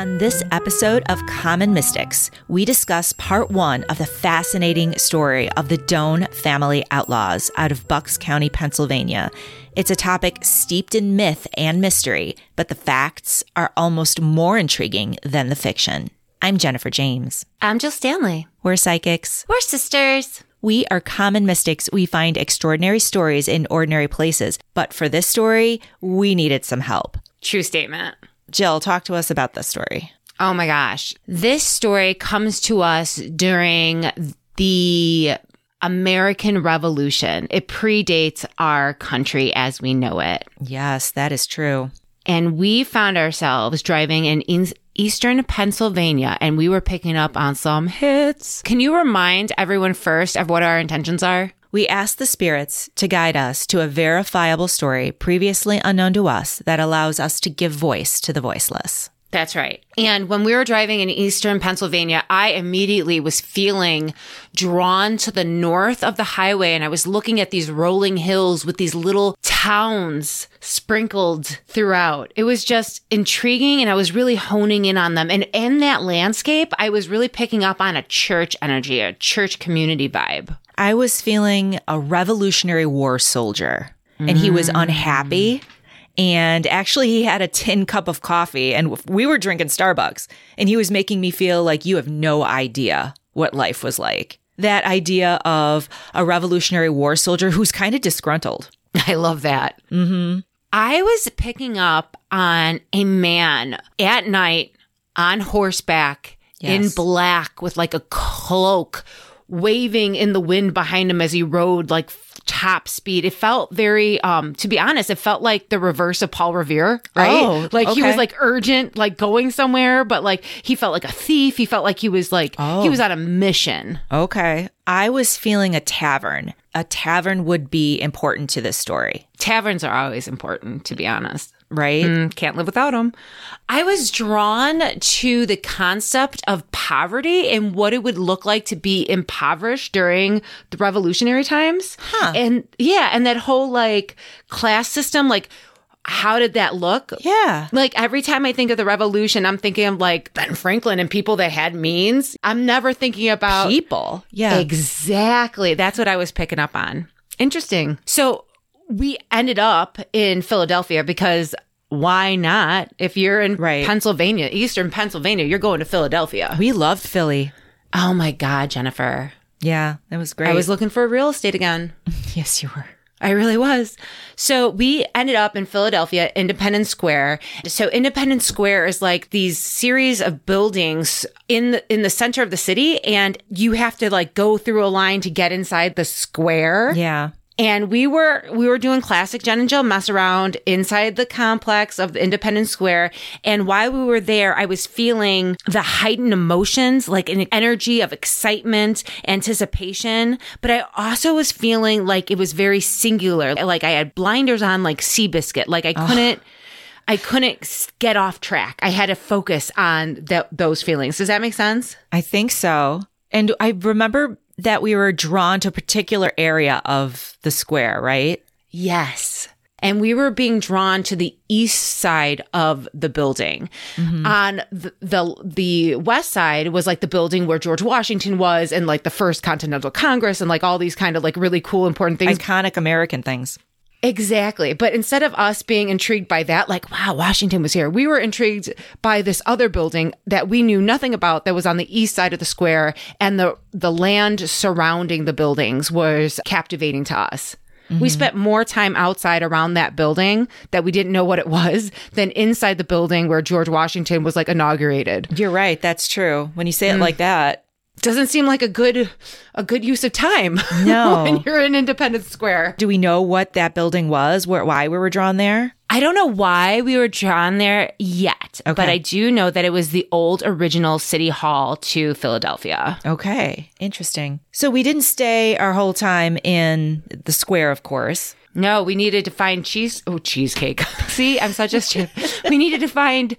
On this episode of Common Mystics, we discuss part one of the fascinating story of the Doan family outlaws out of Bucks County, Pennsylvania. It's a topic steeped in myth and mystery, but the facts are almost more intriguing than the fiction. I'm Jennifer James. I'm Jill Stanley. We're psychics. We're sisters. We are common mystics. We find extraordinary stories in ordinary places. But for this story, we needed some help. True statement. Jill, talk to us about this story. Oh my gosh. This story comes to us during the American Revolution. It predates our country as we know it. Yes, that is true. And we found ourselves driving in eastern Pennsylvania and we were picking up on some hits. Can you remind everyone first of what our intentions are? We ask the spirits to guide us to a verifiable story previously unknown to us that allows us to give voice to the voiceless. That's right. And when we were driving in eastern Pennsylvania, I immediately was feeling drawn to the north of the highway. And I was looking at these rolling hills with these little towns sprinkled throughout. It was just intriguing and I was really honing in on them. And in that landscape, I was really picking up on a church energy, a church community vibe. I was feeling a Revolutionary War soldier and he was unhappy. And actually, he had a tin cup of coffee and we were drinking Starbucks. And he was making me feel like you have no idea what life was like. That idea of a Revolutionary War soldier who's kind of disgruntled. I love that. Mm-hmm. I was picking up on a man at night on horseback Yes. in black with like a cloak waving in the wind behind him as he rode like top speed. It felt very, um, to be honest, it felt like the reverse of Paul Revere, right? Oh, like he was like urgent, like going somewhere, but like he felt like a thief. He felt like he was like, Oh. he was on a mission. Okay. I was feeling a tavern. A tavern would be important to this story, Taverns are always important, to be honest. Right? Mm, can't live without them. I was drawn to the concept of poverty and what it would look like to be impoverished during the revolutionary times. Huh. And yeah, and that whole like class system, like how did that look? Yeah. Like every time I think of the revolution, I'm thinking of like Ben Franklin and people that had means. I'm never thinking about People. Yeah. Exactly. That's what I was picking up on. Interesting. So we ended up in Philadelphia because why not? If you're in Right. Pennsylvania, Eastern Pennsylvania, you're going to Philadelphia. we loved Philly. Oh my God, Jennifer. Yeah. That was great. I was looking for real estate again. yes, you were. I really was. So we ended up in Philadelphia, Independence Square. So Independence Square is like these series of buildings in the, in the center of the city and you have to like go through a line to get inside the square. Yeah. And we were we were doing classic Jen and Jill mess around inside the complex of the Independence Square. And while we were there, I was feeling the heightened emotions, like an energy of excitement, anticipation. But I also was feeling like it was very singular. Like I had blinders on, like Seabiscuit. Like I couldn't. I couldn't get off track. I had to focus on th- those feelings. Does that make sense? I think so. And I remember that we were drawn to a particular area of the square, right? Yes. And we were being drawn to the east side of the building. Mm-hmm. On the, the the west side was like the building where George Washington was and like the first Continental Congress and like all these kind of like really cool important things. Iconic American things. Exactly. But instead of us being intrigued by that, like, wow, Washington was here, we were intrigued by this other building that we knew nothing about that was on the east side of the square. And the, the land surrounding the buildings was captivating to us. We mm-hmm. spent more time outside around that building that we didn't know what it was than inside the building where George Washington was like inaugurated. You're right. That's true. When you say it mm. like that, Doesn't seem like a good a good use of time. No. when you're in Independence Square. do we know what that building was? Where why we were drawn there? I don't know why we were drawn there yet, Okay. but I do know that it was the old original City Hall to Philadelphia. Okay, interesting. So we didn't stay our whole time in the square, of course. No, we needed to find cheese. Oh, cheesecake. See, I'm such a chip. we needed to find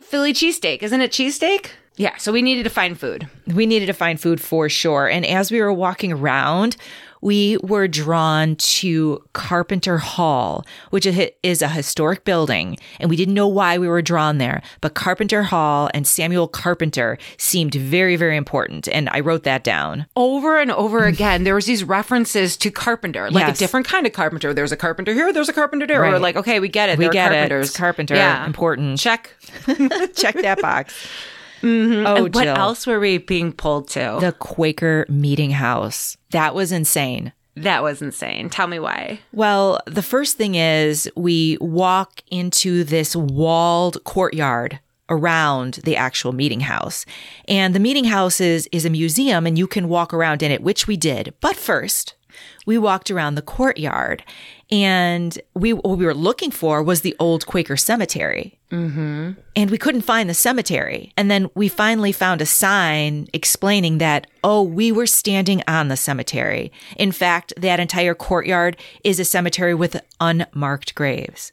Philly cheesesteak. Isn't it cheesesteak? Yeah, so we needed to find food. We needed to find food for sure. And as we were walking around, we were drawn to Carpenter Hall, which is a historic building. And we didn't know why we were drawn there, but Carpenter Hall and Samuel Carpenter seemed very, very important. And I wrote that down. Over and over again, there was these references to carpenter, like Yes. a different kind of carpenter. There's a carpenter here, there's a carpenter there. We're like, okay, we get it. We They're get carpenters. it. It's Carpenter. Yeah. Important. Check. Check that box. Mm-hmm. Oh, and what Jill. else were we being pulled to? The Quaker Meeting House. That was insane. that was insane. Tell me why. Well, the first thing is we walk into this walled courtyard around the actual meeting house. And the meeting house is, is a museum and you can walk around in it, which we did. But first, we walked around the courtyard and we, what we were looking for was the old Quaker cemetery. Mm-hmm. And we couldn't find the cemetery. And then we finally found a sign explaining that, oh, we were standing on the cemetery. In fact, that entire courtyard is a cemetery with unmarked graves.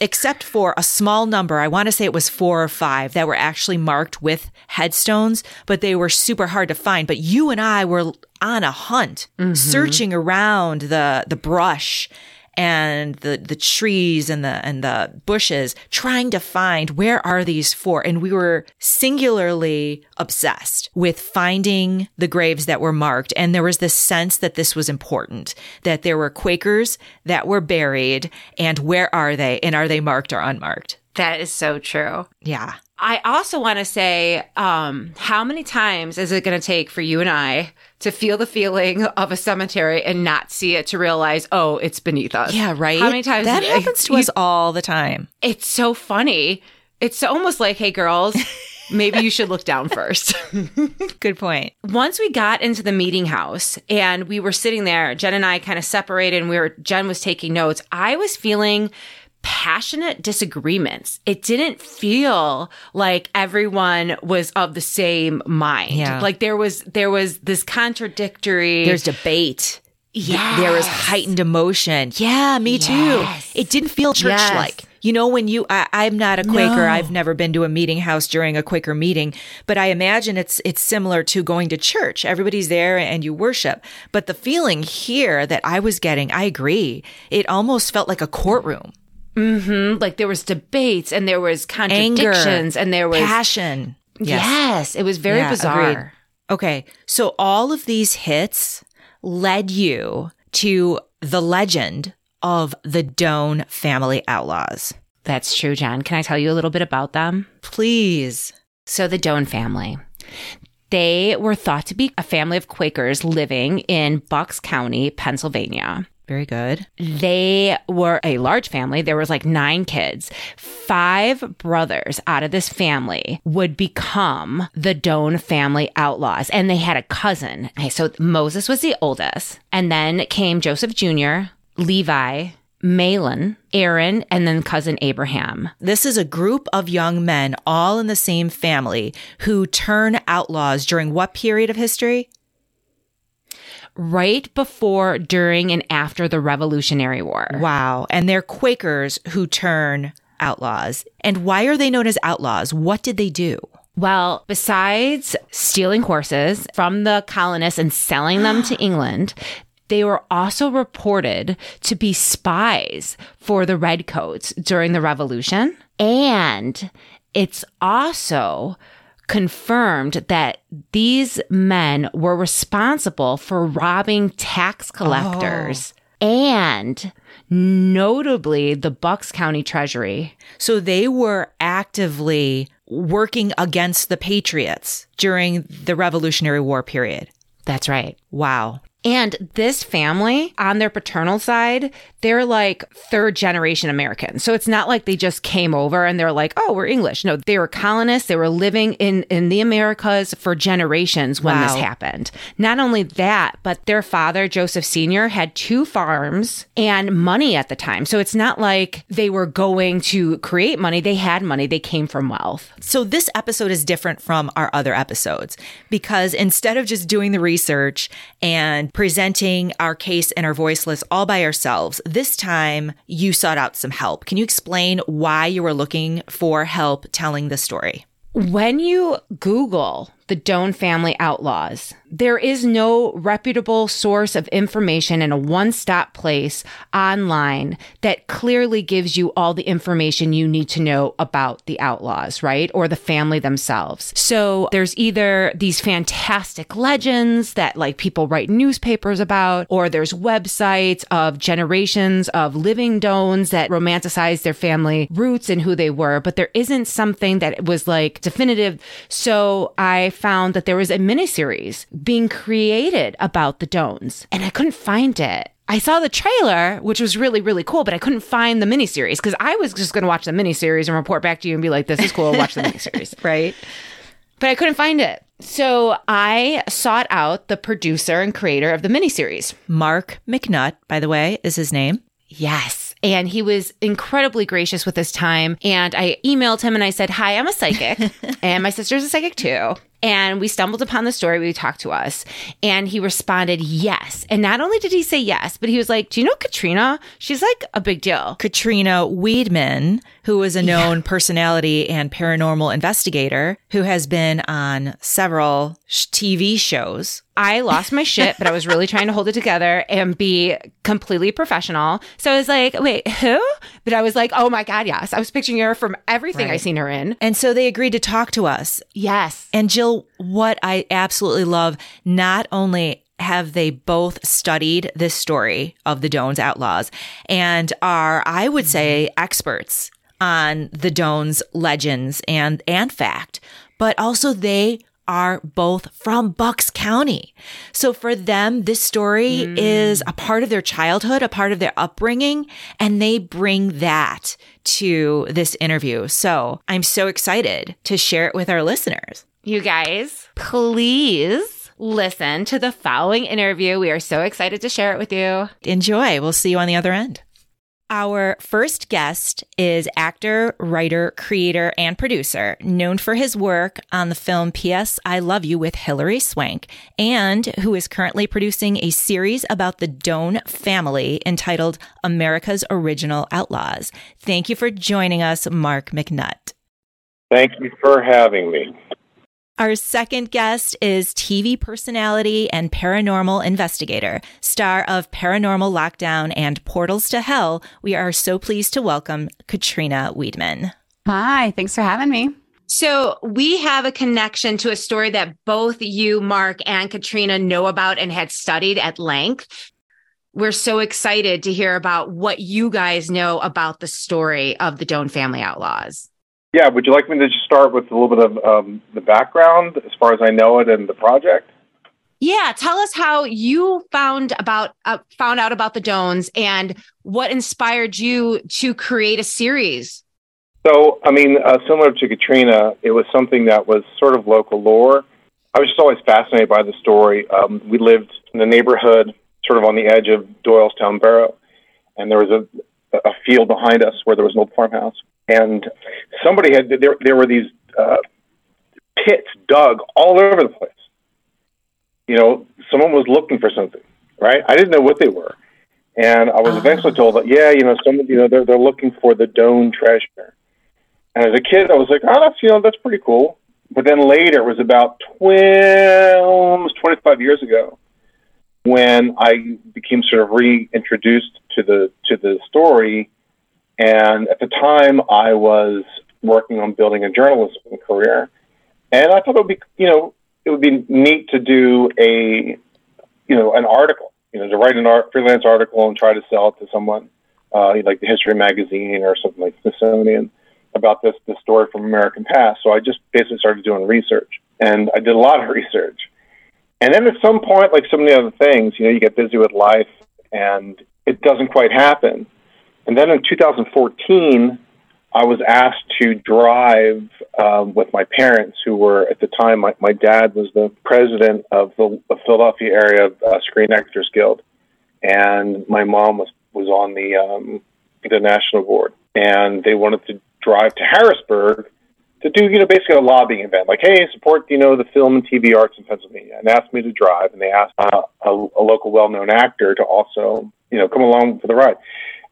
Except for a small number, I want to say it was four or five that were actually marked with headstones, but they were super hard to find. But you and I were on a hunt, mm-hmm. searching around the, the brush and the the trees and the and the bushes trying to find where are these four. And we were singularly obsessed with finding the graves that were marked. And there was this sense that this was important that there were quakers that were buried and where are they and are they marked or unmarked? That is so true. yeah I also want to say, um, how many times is it going to take for you and I to feel the feeling of a cemetery and not see it to realize, oh, it's beneath us? yeah right How many times that happens to you- us all the time It's so funny. It's almost like, hey, girls, maybe you should look down first. good point Once we got into the meeting house and we were sitting there, Jen and I kind of separated and we were, Jen was taking notes. I was feeling passionate disagreements. It didn't feel like everyone was of the same mind. Yeah. Like there was, there was this contradictory. there's debate yeah. there was heightened emotion. Yeah, me Yes. too. It didn't feel church like. Yes. You know, when you, I, I'm not a Quaker. No. I've never been to a meeting house during a Quaker meeting, but I imagine it's, it's similar to going to church. Everybody's there and you worship. But the feeling here that I was getting, I agree. It almost felt like a courtroom. Mm-hmm. like there was debates and there was Anger, contradictions and there was passion. Yes. it was very Yeah, bizarre. agreed. Okay. So all of these hits led you to the legend of the Doan family outlaws. That's true, John. Can I tell you a little bit about them? Please. So, the Doan family. They were thought to be a family of Quakers living in Bucks County, Pennsylvania. Very good. They were a large family. There was like nine kids. Five brothers out of this family would become the Doan family outlaws. And they had a cousin. Okay, so Moses was the oldest. And then came Joseph Jr., Levi, Mahlon, Aaron, and then cousin Abraham. This is a group of young men, all in the same family, who turn outlaws during what period of history? Right before, during, and after the Revolutionary War. Wow. And they're Quakers who turn outlaws. And why are they known as outlaws? What did they do? Well, besides stealing horses from the colonists and selling them to England, they were also reported to be spies for the Redcoats during the Revolution. And it's also confirmed that these men were responsible for robbing tax collectors oh. and notably the Bucks County Treasury. So they were actively working against the Patriots during the Revolutionary War period. That's right. Wow. And this family on their paternal side, they're like third generation Americans. So it's not like they just came over and they're like, oh, we're English. No, they were colonists. They were living in, in the Americas for generations when this happened. Not only that, but their father, Joseph Sr., had two farms and money at the time. So it's not like they were going to create money. They had money. They came from wealth. So this episode is different from our other episodes because instead of just doing the research and presenting our case and our voiceless all by ourselves, this time you sought out some help. Can you explain why you were looking for help telling the story? When you Google the Doan family outlaws. There is no reputable source of information in a one stop place online that clearly gives you all the information you need to know about the outlaws, right? Or the family themselves. So there's either these fantastic legends that like people write newspapers about, or there's websites of generations of living Doans that romanticize their family roots and who they were, but there isn't something that was like definitive. So I found that there was a miniseries being created about the Doans and I couldn't find it. I saw the trailer, which was really, really cool, but I couldn't find the miniseries because I was just going to watch the miniseries and report back to you and be like, this is cool, watch the miniseries. right. But I couldn't find it. So I sought out the producer and creator of the miniseries. Mark McNutt, by the way, is his name. Yes. And he was incredibly gracious with his time. And I emailed him and I said, Hi, I'm a psychic. and my sister's a psychic too. And we stumbled upon the story. We talked to us and he responded, yes. And not only did he say yes, but he was like, do you know Katrina? She's like a big deal. Katrina Weidman, who is a known yeah. personality and paranormal investigator who has been on several TV shows. I lost my shit, but I was really trying to hold it together and be completely professional. So I was like, wait, who? But I was like, oh my God, yes. I was picturing her from everything right. I seen her in. And so they agreed to talk to us. Yes. And Jill, what I absolutely love, not only have they both studied this story of the Doan's Outlaws and are, I would say, mm-hmm. experts on the Doan's legends and, and fact, but also they are both from Bucks County. So for them, this story mm. is a part of their childhood, a part of their upbringing, and they bring that to this interview. So I'm so excited to share it with our listeners. You guys, please listen to the following interview. We are so excited to share it with you. Enjoy. We'll see you on the other end. Our first guest is actor, writer, creator, and producer, known for his work on the film P.S. I Love You with Hilary Swank, and who is currently producing a series about the Doan family entitled America's Original Outlaws. Thank you for joining us, Mark McNutt. Thank you for having me. Our second guest is TV personality and paranormal investigator, star of Paranormal Lockdown and Portals to Hell. We are so pleased to welcome Katrina Weidman. Hi, thanks for having me. So, we have a connection to a story that both you, Mark, and Katrina know about and had studied at length. We're so excited to hear about what you guys know about the story of the Doan family outlaws. Yeah, would you like me to just start with a little bit of um, the background as far as I know it and the project? Yeah, tell us how you found about uh, found out about the Doans and what inspired you to create a series. So, I mean, uh, similar to Katrina, it was something that was sort of local lore. I was just always fascinated by the story. Um, we lived in the neighborhood, sort of on the edge of Doylestown Borough, and there was a, a field behind us where there was an old farmhouse and somebody had there. There were these uh, pits dug all over the place. You know, someone was looking for something, right? I didn't know what they were, and I was uh eventually told that yeah, you know, some you know they're they're looking for the Doan treasure. And as a kid, I was like, oh, that's you know that's pretty cool. But then later, it was about 12, almost 25 years ago, when I became sort of reintroduced to the to the story and at the time, I was working on building a journalism career, and I thought it would be, you know, it would be neat to do a, you know, an article, you know, to write an art freelance article and try to sell it to someone, uh, like the History Magazine or something like Smithsonian, about this this story from American past. So I just basically started doing research, and I did a lot of research. And then at some point, like so many other things, you know, you get busy with life, and it doesn't quite happen. And then in 2014, I was asked to drive um, with my parents, who were at the time, my, my dad was the president of the, the Philadelphia area uh, Screen Actors Guild, and my mom was, was on the, um, the national board. And they wanted to drive to Harrisburg to do, you know, basically a lobbying event, like, hey, support, you know, the film and TV arts in Pennsylvania, and asked me to drive. And they asked uh, a, a local well known actor to also, you know, come along for the ride.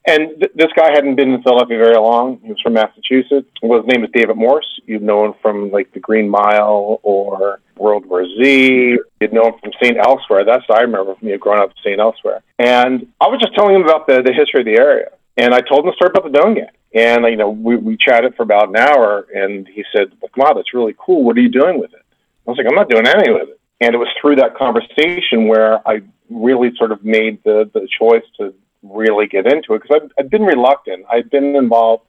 And th- this guy hadn't been in Philadelphia very long. He was from Massachusetts. Well, his name is David Morse. You'd know him from like the Green Mile or World War Z. You'd know him from St. Elsewhere. That's what I remember from you growing up St. Elsewhere. And I was just telling him about the, the history of the area. And I told him the story about the Gang. And, you know, we, we chatted for about an hour and he said, wow, that's really cool. What are you doing with it? I was like, I'm not doing anything with it. And it was through that conversation where I really sort of made the, the choice to really get into it because I've, I've been reluctant. I've been involved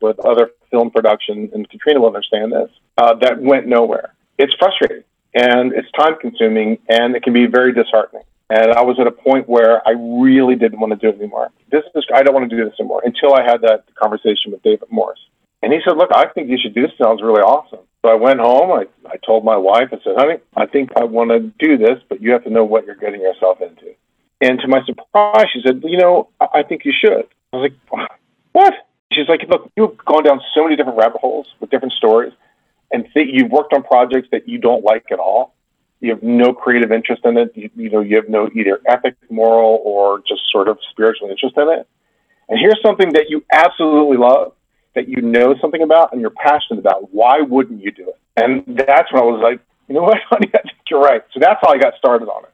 with other film production, and Katrina will understand this, uh, that went nowhere. It's frustrating and it's time consuming and it can be very disheartening. And I was at a point where I really didn't want to do it anymore. This is, I don't want to do this anymore until I had that conversation with David Morse. And he said, Look, I think you should do this. Sounds really awesome. So I went home. I, I told my wife, I said, Honey, I think I want to do this, but you have to know what you're getting yourself into. And to my surprise, she said, You know, I think you should. I was like, What? She's like, Look, you've gone down so many different rabbit holes with different stories, and th- you've worked on projects that you don't like at all. You have no creative interest in it. You, you know, you have no either ethic, moral, or just sort of spiritual interest in it. And here's something that you absolutely love, that you know something about, and you're passionate about. Why wouldn't you do it? And that's when I was like, you know what, honey, I think you're right. So that's how I got started on it.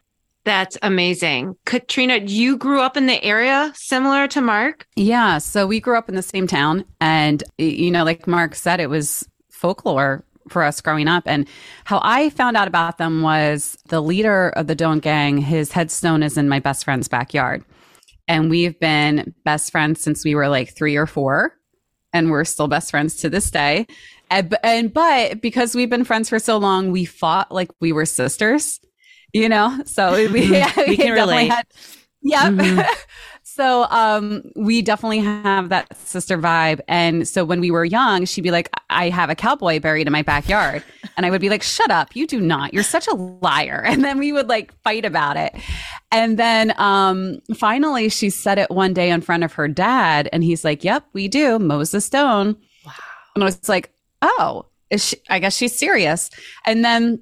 That's amazing. Katrina, you grew up in the area similar to Mark? Yeah. So we grew up in the same town. And, you know, like Mark said, it was folklore for us growing up. And how I found out about them was the leader of the Doan Gang, his headstone is in my best friend's backyard. And we've been best friends since we were like three or four. And we're still best friends to this day. And, and but because we've been friends for so long, we fought like we were sisters you know? So we, we can relate. had, yep. Mm-hmm. so um we definitely have that sister vibe. And so when we were young she'd be like i have a cowboy buried in my backyard. And i would be like shut up. You do not. You're such a liar. And then we would like fight about it. And then um finally she said it one day in front of her dad and he's like yep we do. Moses Stone. wow. And i was like oh is she, I guess she's serious. And then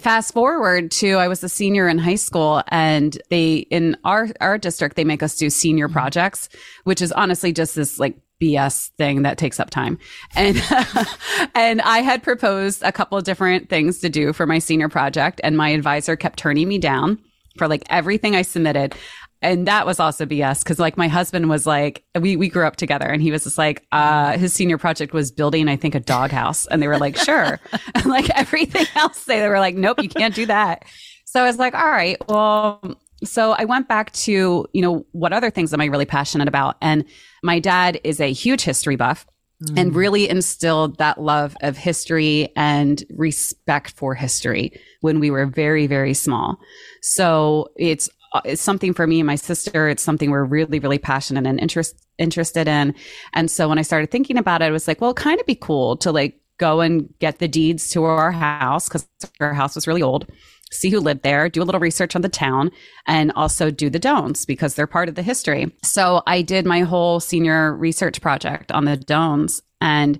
fast forward to I was a senior in high school and they in our our district they make us do senior mm-hmm. projects which is honestly just this like BS thing that takes up time. And and I had proposed a couple of different things to do for my senior project and my advisor kept turning me down for like everything I submitted and that was also BS because like my husband was like we we grew up together and he was just like uh his senior project was building I think a doghouse. And they were like sure. And like everything else they were like nope you can't do that. So I was like all right well so I went back to you know what other things am I really passionate about? And my dad is a huge history buff mm. and really instilled that love of history and respect for history when we were very very small. So it's it's something for me and my sister. It's something we're really, really passionate and interest, interested in. And so when I started thinking about it, I was like, well, kind of be cool to like go and get the deeds to our house because our house was really old. See who lived there, do a little research on the town, and also do the Doans because they're part of the history. So I did my whole senior research project on the Doans and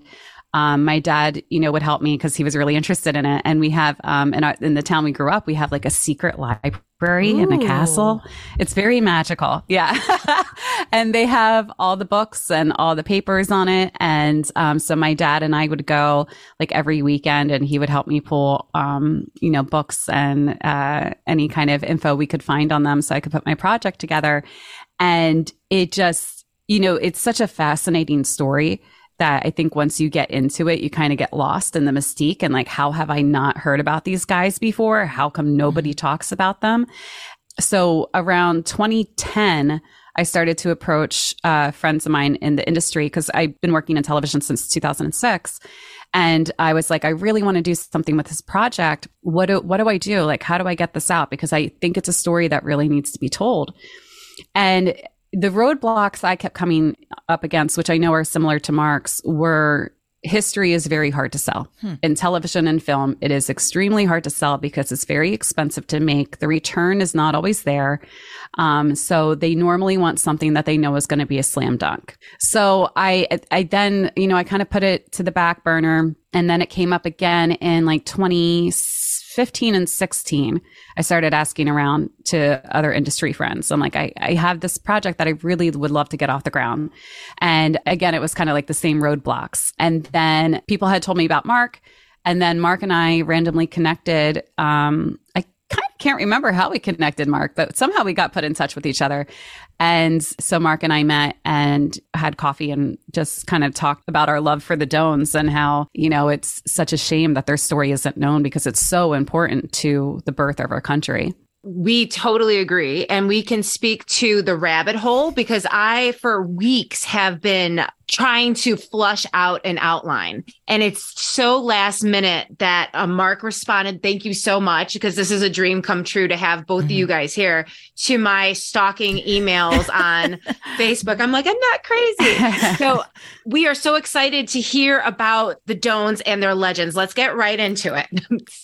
um, my dad, you know, would help me because he was really interested in it. And we have, um, in, our, in the town we grew up, we have like a secret library Ooh. in a castle. It's very magical. Yeah. and they have all the books and all the papers on it. And, um, so my dad and I would go like every weekend and he would help me pull, um, you know, books and, uh, any kind of info we could find on them so I could put my project together. And it just, you know, it's such a fascinating story that I think once you get into it, you kind of get lost in the mystique and like, how have I not heard about these guys before? How come nobody mm-hmm. talks about them? So around 2010, I started to approach uh, friends of mine in the industry because I've been working in television since 2006. And I was like, I really want to do something with this project. What do, what do I do? Like, how do I get this out? Because I think it's a story that really needs to be told. And the roadblocks I kept coming up against, which I know are similar to Mark's, were history is very hard to sell. Hmm. In television and film, it is extremely hard to sell because it's very expensive to make. The return is not always there. Um, so they normally want something that they know is going to be a slam dunk. So I, I then, you know, I kind of put it to the back burner and then it came up again in like 20 15 and 16, I started asking around to other industry friends. I'm like, I, I have this project that I really would love to get off the ground. And again, it was kind of like the same roadblocks. And then people had told me about Mark. And then Mark and I randomly connected. Um, I can't remember how we connected, Mark, but somehow we got put in touch with each other. And so Mark and I met and had coffee and just kind of talked about our love for the Doans and how, you know, it's such a shame that their story isn't known because it's so important to the birth of our country. We totally agree. And we can speak to the rabbit hole because I, for weeks, have been trying to flush out an outline. And it's so last minute that uh, Mark responded, Thank you so much, because this is a dream come true to have both mm-hmm. of you mm-hmm. guys here to my stalking emails on Facebook. I'm like, I'm not crazy. so we are so excited to hear about the Doans and their legends. Let's get right into it.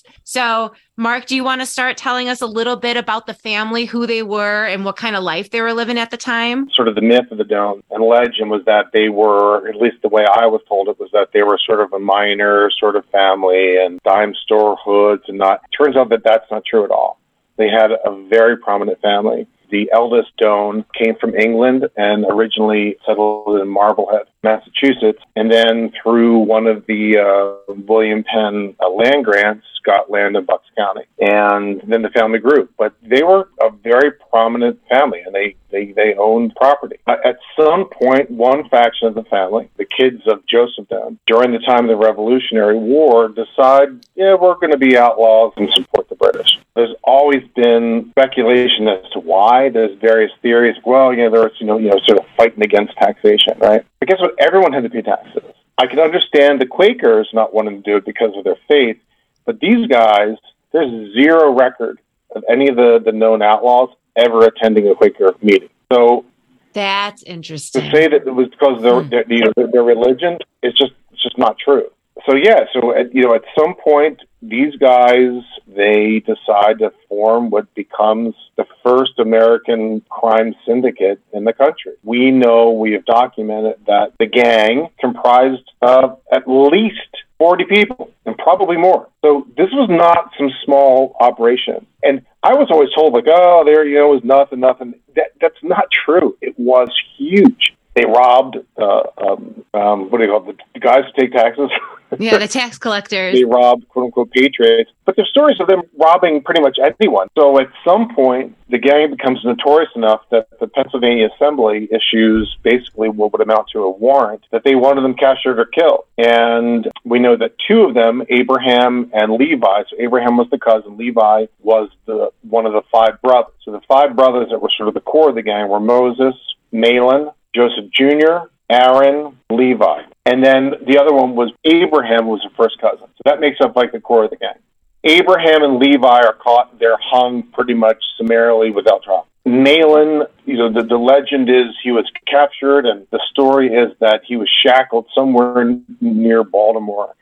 so, Mark, do you want to start telling us a little bit about the family, who they were, and what kind of life they were living at the time? Sort of the myth of the Doan and legend was that they were, at least the way I was told it, was that they were sort of a minor sort of family and dime store hoods and not. Turns out that that's not true at all. They had a very prominent family. The eldest Doan came from England and originally settled in Marblehead, Massachusetts, and then through one of the uh, William Penn uh, land grants, got land in Bucks County. And then the family grew. But they were a very prominent family and they, they, they owned property. At some point, one faction of the family, the kids of Joseph Doan, during the time of the Revolutionary War, decide, yeah, we're going to be outlaws and support the British. There's always been speculation as to why. There's various theories. Well, you know, there's, you know, you know, sort of fighting against taxation, right? But guess Everyone had to pay taxes. I can understand the Quakers not wanting to do it because of their faith, but these guys, there's zero record of any of the, the known outlaws ever attending a Quaker meeting. So that's interesting. To say that it was because of their, hmm. their, you know, their, their religion, it's just it's just not true. So yeah, so at, you know, at some point, these guys they decide to form what becomes the first American crime syndicate in the country. We know we have documented that the gang comprised of at least 40 people and probably more. So this was not some small operation. And I was always told like, oh, there, you know, was nothing, nothing. That, that's not true. It was huge. They robbed, uh, um, um, what do you call it, the, guys who take taxes. yeah, the tax collectors. they robbed quote unquote patriots. But there's stories of them robbing pretty much anyone. So at some point, the gang becomes notorious enough that the Pennsylvania Assembly issues basically what would amount to a warrant that they wanted them captured or killed. And we know that two of them, Abraham and Levi, so Abraham was the cousin, Levi was the one of the five brothers. So the five brothers that were sort of the core of the gang were Moses, Mahlon, Joseph Jr., Aaron, Levi. And then the other one was Abraham was the first cousin. So that makes up like the core of the gang. Abraham and Levi are caught. They're hung pretty much summarily without trial. Mahlon, you know, the, the legend is he was captured, and the story is that he was shackled somewhere near Baltimore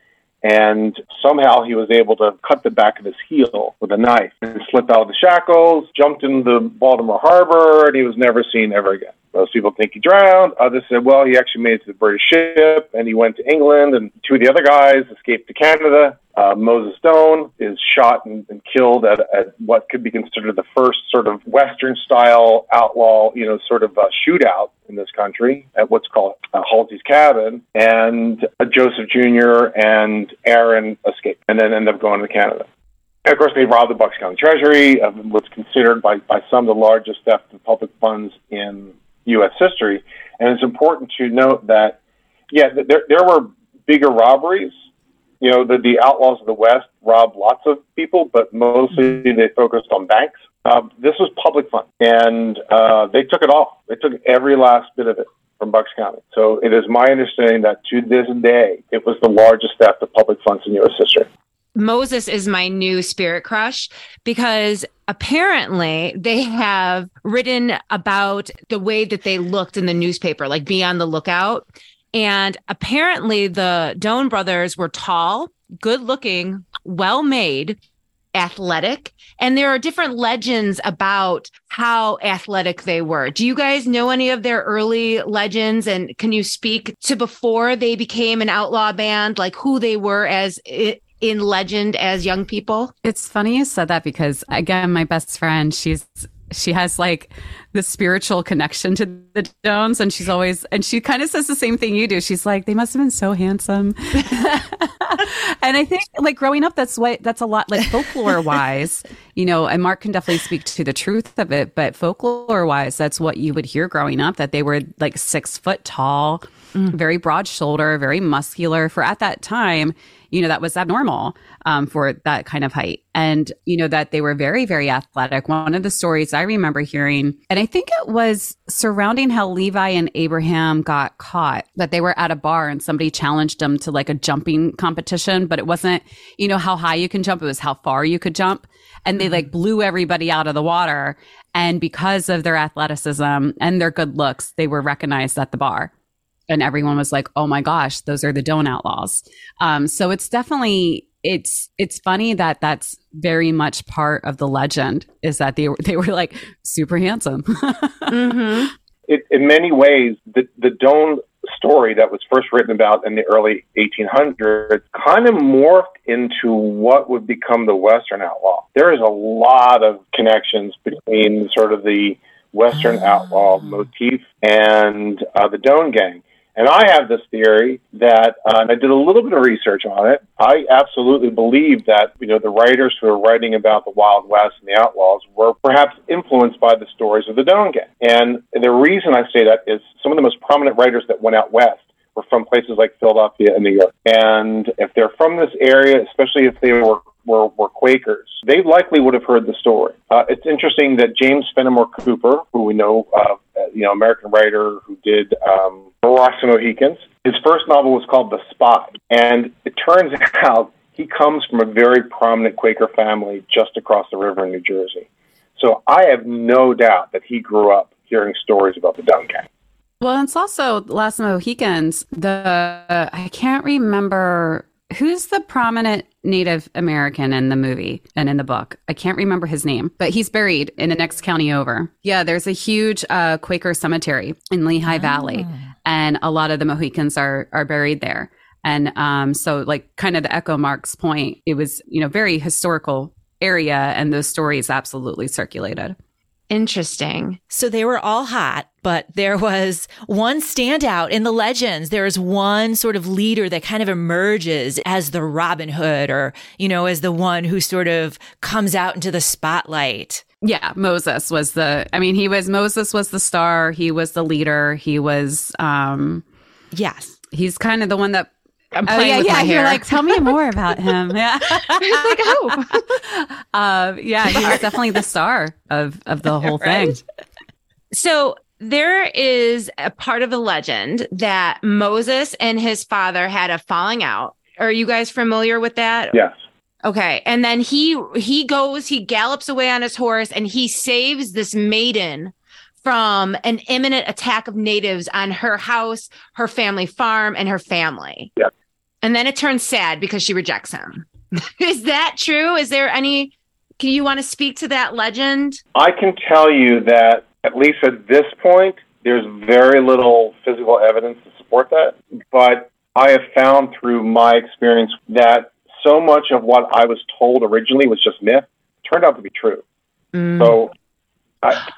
and somehow he was able to cut the back of his heel with a knife and slip out of the shackles, jumped into Baltimore Harbor, and he was never seen ever again. Most people think he drowned. Others said, well, he actually made it to the British ship and he went to England, and two of the other guys escaped to Canada. Uh, Moses Doan is shot and, and killed at, at, what could be considered the first sort of Western style outlaw, you know, sort of uh, shootout in this country at what's called uh, Halsey's Cabin. And uh, Joseph Jr. and Aaron escape and then end up going to Canada. Of course, they robbed the Bucks County Treasury of what's considered by, by some the largest theft of public funds in U.S. history. And it's important to note that, yeah, there, there were bigger robberies you know, the, the outlaws of the West robbed lots of people, but mostly they focused on banks. Uh, this was public fund, and uh, they took it all. They took every last bit of it from Bucks County. So it is my understanding that to this day, it was the largest theft of public funds in U.S. history. Moses is my new spirit crush because apparently they have written about the way that they looked in the newspaper, like be on the lookout. And apparently, the Doan brothers were tall, good looking, well made, athletic. And there are different legends about how athletic they were. Do you guys know any of their early legends? And can you speak to before they became an outlaw band, like who they were as in legend as young people? It's funny you said that because again, my best friend, she's she has like the spiritual connection to the Doans, and she's always and she kind of says the same thing you do. She's like, they must have been so handsome. and I think like growing up, that's what that's a lot like folklore wise, you know. And Mark can definitely speak to the truth of it, but folklore wise, that's what you would hear growing up that they were like six foot tall, mm. very broad shoulder, very muscular for at that time you know, that was abnormal um, for that kind of height. And, you know, that they were very, very athletic. One of the stories I remember hearing, and I think it was surrounding how Levi and Abraham got caught, that they were at a bar and somebody challenged them to like a jumping competition, but it wasn't, you know, how high you can jump, it was how far you could jump. And they like blew everybody out of the water. And because of their athleticism and their good looks, they were recognized at the bar and everyone was like, "Oh my gosh, those are the Doan Outlaws." Um, so it's definitely it's it's funny that that's very much part of the legend is that they were they were like super handsome. mm-hmm. it, in many ways, the the Doan story that was first written about in the early 1800s kind of morphed into what would become the Western outlaw. There is a lot of connections between sort of the Western outlaw motif and uh, the Doan gang. And I have this theory that, uh, and I did a little bit of research on it. I absolutely believe that, you know, the writers who are writing about the Wild West and the Outlaws were perhaps influenced by the stories of the Doan Gang. And the reason I say that is some of the most prominent writers that went out west were from places like Philadelphia and New York. And if they're from this area, especially if they were were, were Quakers, they likely would have heard the story. Uh, it's interesting that James Fenimore Cooper, who we know, uh, you know, American writer who did um, and Mohicans, his first novel was called The Spy, and it turns out he comes from a very prominent Quaker family just across the river in New Jersey. So I have no doubt that he grew up hearing stories about the Doan Gang. Well, it's also Last Mohicans. The I can't remember who's the prominent Native American in the movie and in the book. I can't remember his name, but he's buried in the next county over. Yeah, there's a huge uh, Quaker cemetery in Lehigh oh. Valley, and a lot of the Mohicans are are buried there. And um, so, like, kind of the echo Mark's point, it was you know very historical area, and those stories absolutely circulated. Interesting. So they were all hot, but there was one standout in the legends. There's one sort of leader that kind of emerges as the Robin Hood or, you know, as the one who sort of comes out into the spotlight. Yeah, Moses was the I mean, he was Moses was the star, he was the leader, he was um Yes. He's kind of the one that I'm playing oh, yeah, with yeah. my You're like, tell me more about him. Yeah. He's like, oh. uh, yeah, he's definitely the star of of the whole right? thing. So there is a part of the legend that Moses and his father had a falling out. Are you guys familiar with that? Yes. Okay. And then he he goes, he gallops away on his horse and he saves this maiden from an imminent attack of natives on her house, her family farm, and her family. Yeah. And then it turns sad because she rejects him. Is that true? Is there any can you want to speak to that legend? I can tell you that at least at this point, there's very little physical evidence to support that. But I have found through my experience that so much of what I was told originally was just myth turned out to be true. Mm. So I,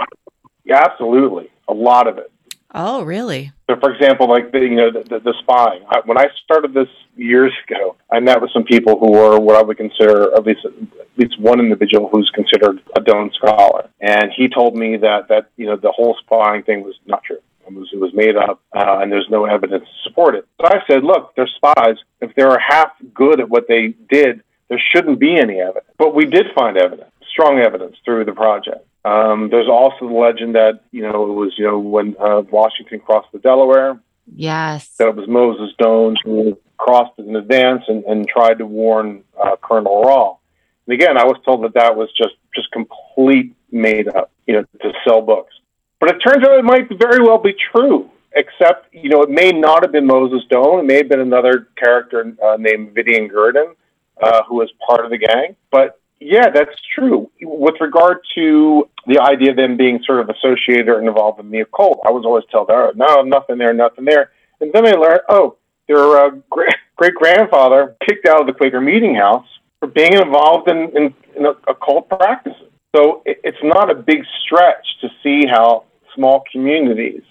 yeah, absolutely, a lot of it. Oh, really? So, for example, like the you know the, the, the spying. I, when I started this years ago, I met with some people who were what I would consider at least at least one individual who's considered a Doan scholar, and he told me that that you know the whole spying thing was not true. It was, it was made up, uh, and there's no evidence to support it. But I said, look, they're spies. If they are half good at what they did, there shouldn't be any evidence. But we did find evidence, strong evidence through the project. Um, there's also the legend that you know it was you know when uh, Washington crossed the Delaware. Yes, that it was Moses Doan who crossed it in advance and, and tried to warn uh, Colonel Rahl. And again, I was told that that was just just complete made up, you know, to sell books. But it turns out it might very well be true. Except, you know, it may not have been Moses Doan. It may have been another character uh, named Vidian Gurdon, uh, who was part of the gang. But yeah, that's true. With regard to the idea of them being sort of associated or involved in the occult, I was always told, oh, no, nothing there, nothing there. And then I learned, oh, they're uh, great, grandfather kicked out of the Quaker Meeting House for being involved in, in, in occult practices. So it, it's not a big stretch to see how small communities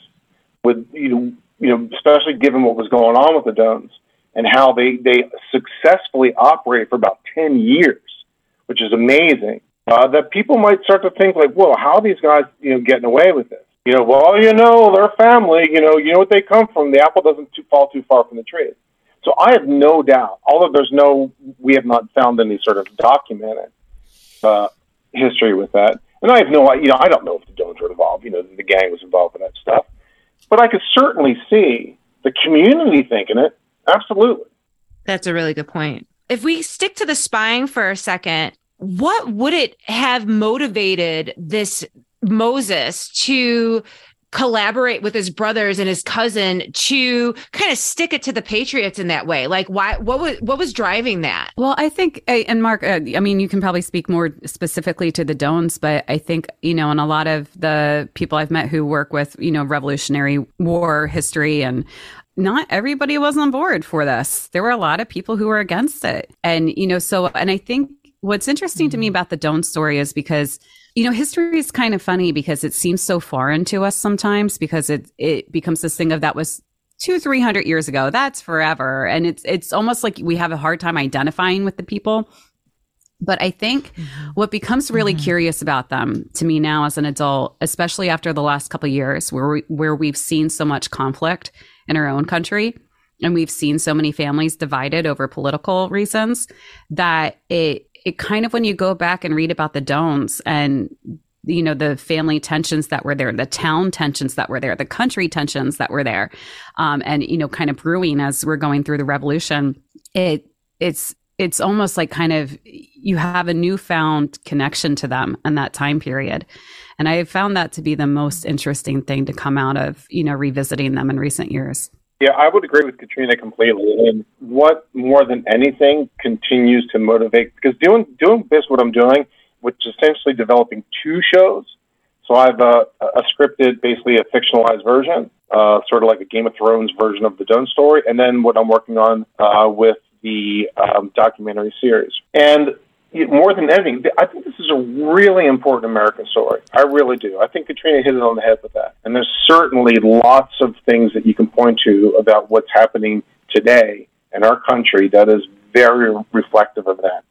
would, you know, you know, especially given what was going on with the Doans and how they, they successfully operate for about 10 years, which is amazing, uh, that people might start to think like, well, how are these guys, you know, getting away with this? You know, well, you know, their family, you know, you know what they come from. The apple doesn't too, fall too far from the tree. So I have no doubt, although there's no, we have not found any sort of documented uh, history with that. And I have no, you know, I don't know if the Doans were involved. You know, the gang was involved in that stuff. But I could certainly see the community thinking it. Absolutely. That's a really good point. If we stick to the spying for a second, what would it have motivated this Moses to collaborate with his brothers and his cousin to kind of stick it to the patriots in that way? Like why what was what was driving that? Well i think and mark uh, i mean you can probably speak more specifically to the Doans but i think you know and a lot of the people i've met who work with you know revolutionary war history and not everybody was on board for this there were a lot of people who were against it and you know so and i think what's interesting to me mm-hmm. about the Doan story is because you know, history is kind of funny because it seems so foreign to us sometimes because it it becomes this thing of that was two, three hundred years ago. That's forever. And it's it's almost like we have a hard time identifying with the people. But I think mm-hmm. what becomes really mm-hmm. curious about them to me now as an adult, especially after the last couple years where we, where we've seen so much conflict in our own country. And we've seen so many families divided over political reasons that it it kind of when you go back and read about the Doans and you know the family tensions that were there the town tensions that were there the country tensions that were there um, and you know kind of brewing as we're going through the revolution it it's it's almost like kind of you have a newfound connection to them in that time period and i found that to be the most interesting thing to come out of you know revisiting them in recent years yeah, I would agree with Katrina completely. And what more than anything continues to motivate because doing doing this what I'm doing, which is essentially developing two shows. So I have a, a scripted, basically a fictionalized version, uh, sort of like a Game of Thrones version of the Doan story, and then what I'm working on uh, with the um, documentary series. And more than anything, I think this is a really important American story. I really do. I think Katrina hit it on the head with that. And there's certainly lots of things that you can point to about what's happening today in our country that is very reflective of that.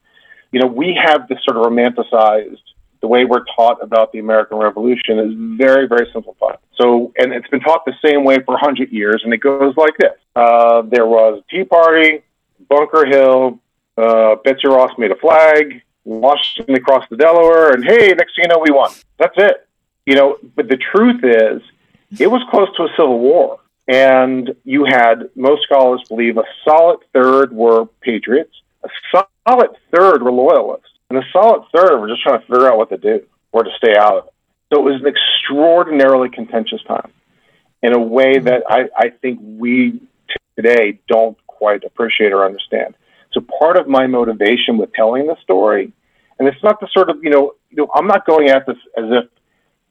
You know, we have this sort of romanticized, the way we're taught about the American Revolution is very, very simplified. So, and it's been taught the same way for 100 years, and it goes like this uh, There was Tea Party, Bunker Hill, uh, Betsy Ross made a flag, Washington across the Delaware, and hey, next thing you know, we won. That's it. You know, but the truth is, it was close to a civil war. And you had, most scholars believe, a solid third were patriots, a solid third were loyalists, and a solid third were just trying to figure out what to do or to stay out of it. So it was an extraordinarily contentious time in a way that I, I think we today don't quite appreciate or understand. So part of my motivation with telling the story, and it's not the sort of you know, you know, I'm not going at this as if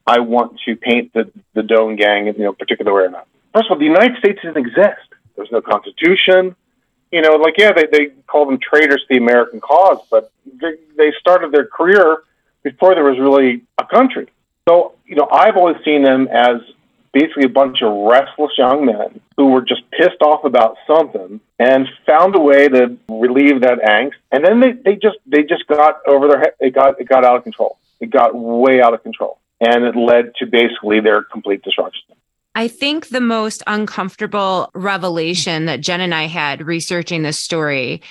I want to paint the the Doan gang in you know particular way or not. First of all, the United States doesn't exist. There's no constitution. You know, like yeah, they they call them traitors to the American cause, but they, they started their career before there was really a country. So you know, I've always seen them as basically a bunch of restless young men who were just pissed off about something and found a way to relieve that angst. And then they, they just they just got over their head. It got it got out of control. It got way out of control, and it led to basically their complete destruction. I think the most uncomfortable revelation that Jen and I had researching this story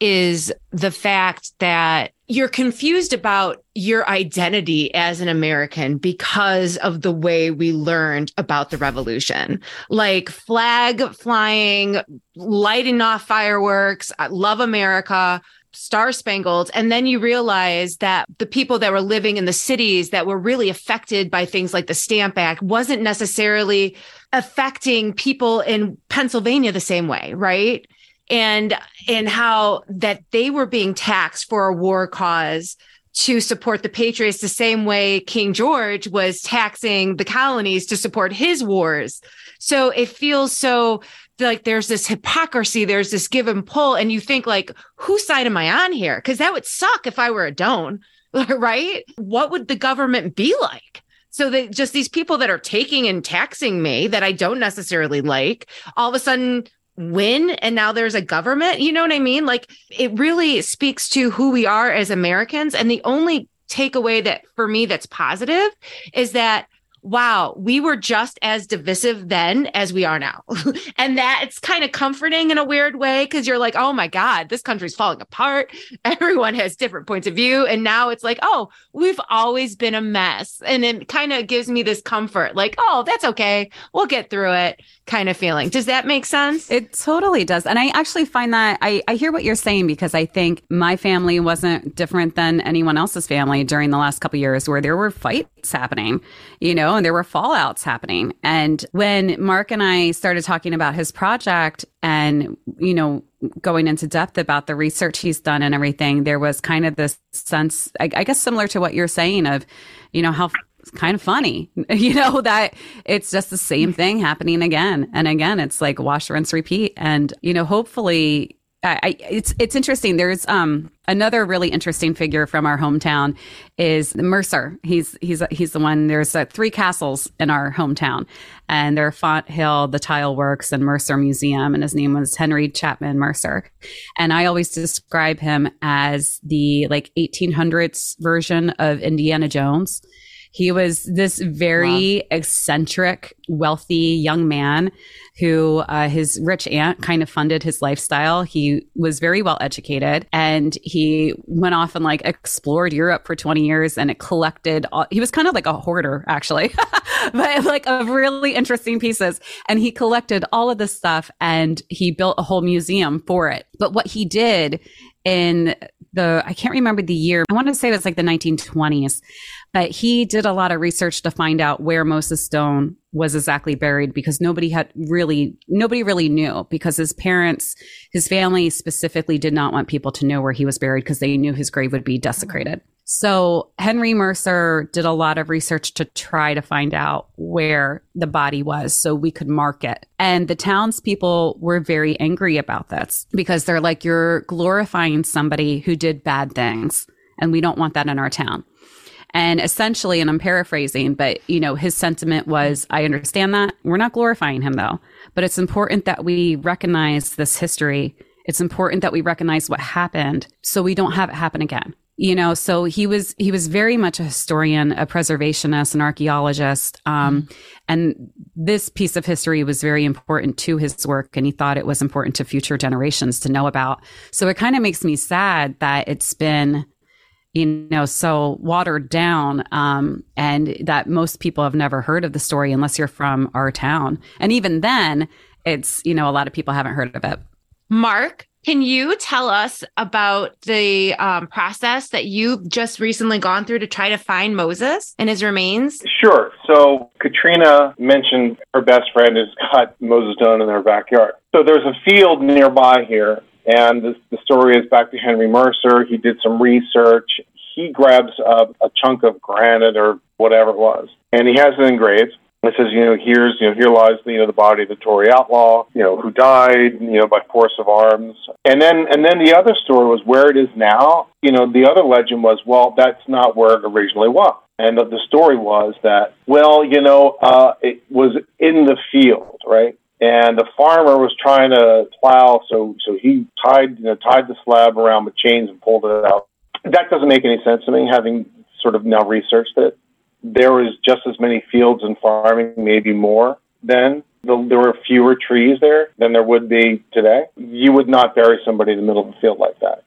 is the fact that you're confused about your identity as an American because of the way we learned about the revolution. Like flag flying, lighting off fireworks, love America, star spangled. And then you realize that the people that were living in the cities that were really affected by things like the Stamp Act wasn't necessarily affecting people in Pennsylvania the same way, right? And and how that they were being taxed for a war cause to support the patriots the same way King George was taxing the colonies to support his wars. So it feels so like there's this hypocrisy, there's this give and pull, and you think like, whose side am I on here? Because that would suck if I were a Doan, right? What would the government be like? So that just these people that are taking and taxing me that I don't necessarily like, all of a sudden win and now there's a government. You know what I mean? Like it really speaks to who we are as Americans. And the only takeaway that for me that's positive is that wow, we were just as divisive then as we are now. and that it's kind of comforting in a weird way because you're like, oh my God, this country's falling apart. Everyone has different points of view. And now it's like, oh, we've always been a mess. And it kind of gives me this comfort like, oh, that's okay. We'll get through it kind of feeling. Does that make sense? It totally does. And I actually find that I, I hear what you're saying because I think my family wasn't different than anyone else's family during the last couple years where there were fights happening, you know, Oh, and there were fallouts happening. And when Mark and I started talking about his project and, you know, going into depth about the research he's done and everything, there was kind of this sense, I, I guess, similar to what you're saying of, you know, how kind of funny, you know, that it's just the same thing happening again and again. It's like wash, rinse, repeat. And, you know, hopefully I, it's it's interesting. There's um another really interesting figure from our hometown is Mercer. He's he's he's the one. There's uh, three castles in our hometown, and they're Fonthill, the Tile Works, and Mercer Museum. And his name was Henry Chapman Mercer. And I always describe him as the like 1800s version of Indiana Jones. He was this very wow. eccentric, wealthy young man who uh, his rich aunt kind of funded his lifestyle. He was very well educated and he went off and like explored Europe for 20 years and it collected, all, he was kind of like a hoarder actually, but like of really interesting pieces. And he collected all of this stuff and he built a whole museum for it. But what he did in the, I can't remember the year, I want to say it was like the 1920s but he did a lot of research to find out where Moses Doan was exactly buried because nobody had really, nobody really knew because his parents, his family specifically did not want people to know where he was buried because they knew his grave would be desecrated. So Henry Mercer did a lot of research to try to find out where the body was so we could mark it. And the townspeople were very angry about this because they're like, you're glorifying somebody who did bad things. And we don't want that in our town. And essentially, and I'm paraphrasing, but you know, his sentiment was, I understand that. We're not glorifying him though, but it's important that we recognize this history. It's important that we recognize what happened so we don't have it happen again. You know, so he was he was very much a historian, a preservationist, an archaeologist, um, mm-hmm. and this piece of history was very important to his work, and he thought it was important to future generations to know about. So it kind of makes me sad that it's been you know, so watered down, um, and that most people have never heard of the story unless you're from our town. And even then, it's, you know, a lot of people haven't heard of it. Mark, can you tell us about the um, process that you've just recently gone through to try to find Moses and his remains? Sure. So Katrina mentioned her best friend has got Moses Doan in their backyard. So there's a field nearby here and the, the story is back to Henry Mercer. He did some research. He grabs a, a chunk of granite or whatever it was, and he has it engraved. It says, you know, here's, you know, here lies, you know, the body of the Tory outlaw, you know, who died, you know, by force of arms. And then, and then the other story was where it is now. You know, the other legend was, well, that's not where it originally was. And the story was that, well, you know, uh, it was in the field, right? and the farmer was trying to plow, so so he tied you know tied the slab around with chains and pulled it out. That doesn't make any sense to me, having sort of now researched it. There was just as many fields and farming, maybe more then. There were fewer trees there than there would be today. You would not bury somebody in the middle of the field like that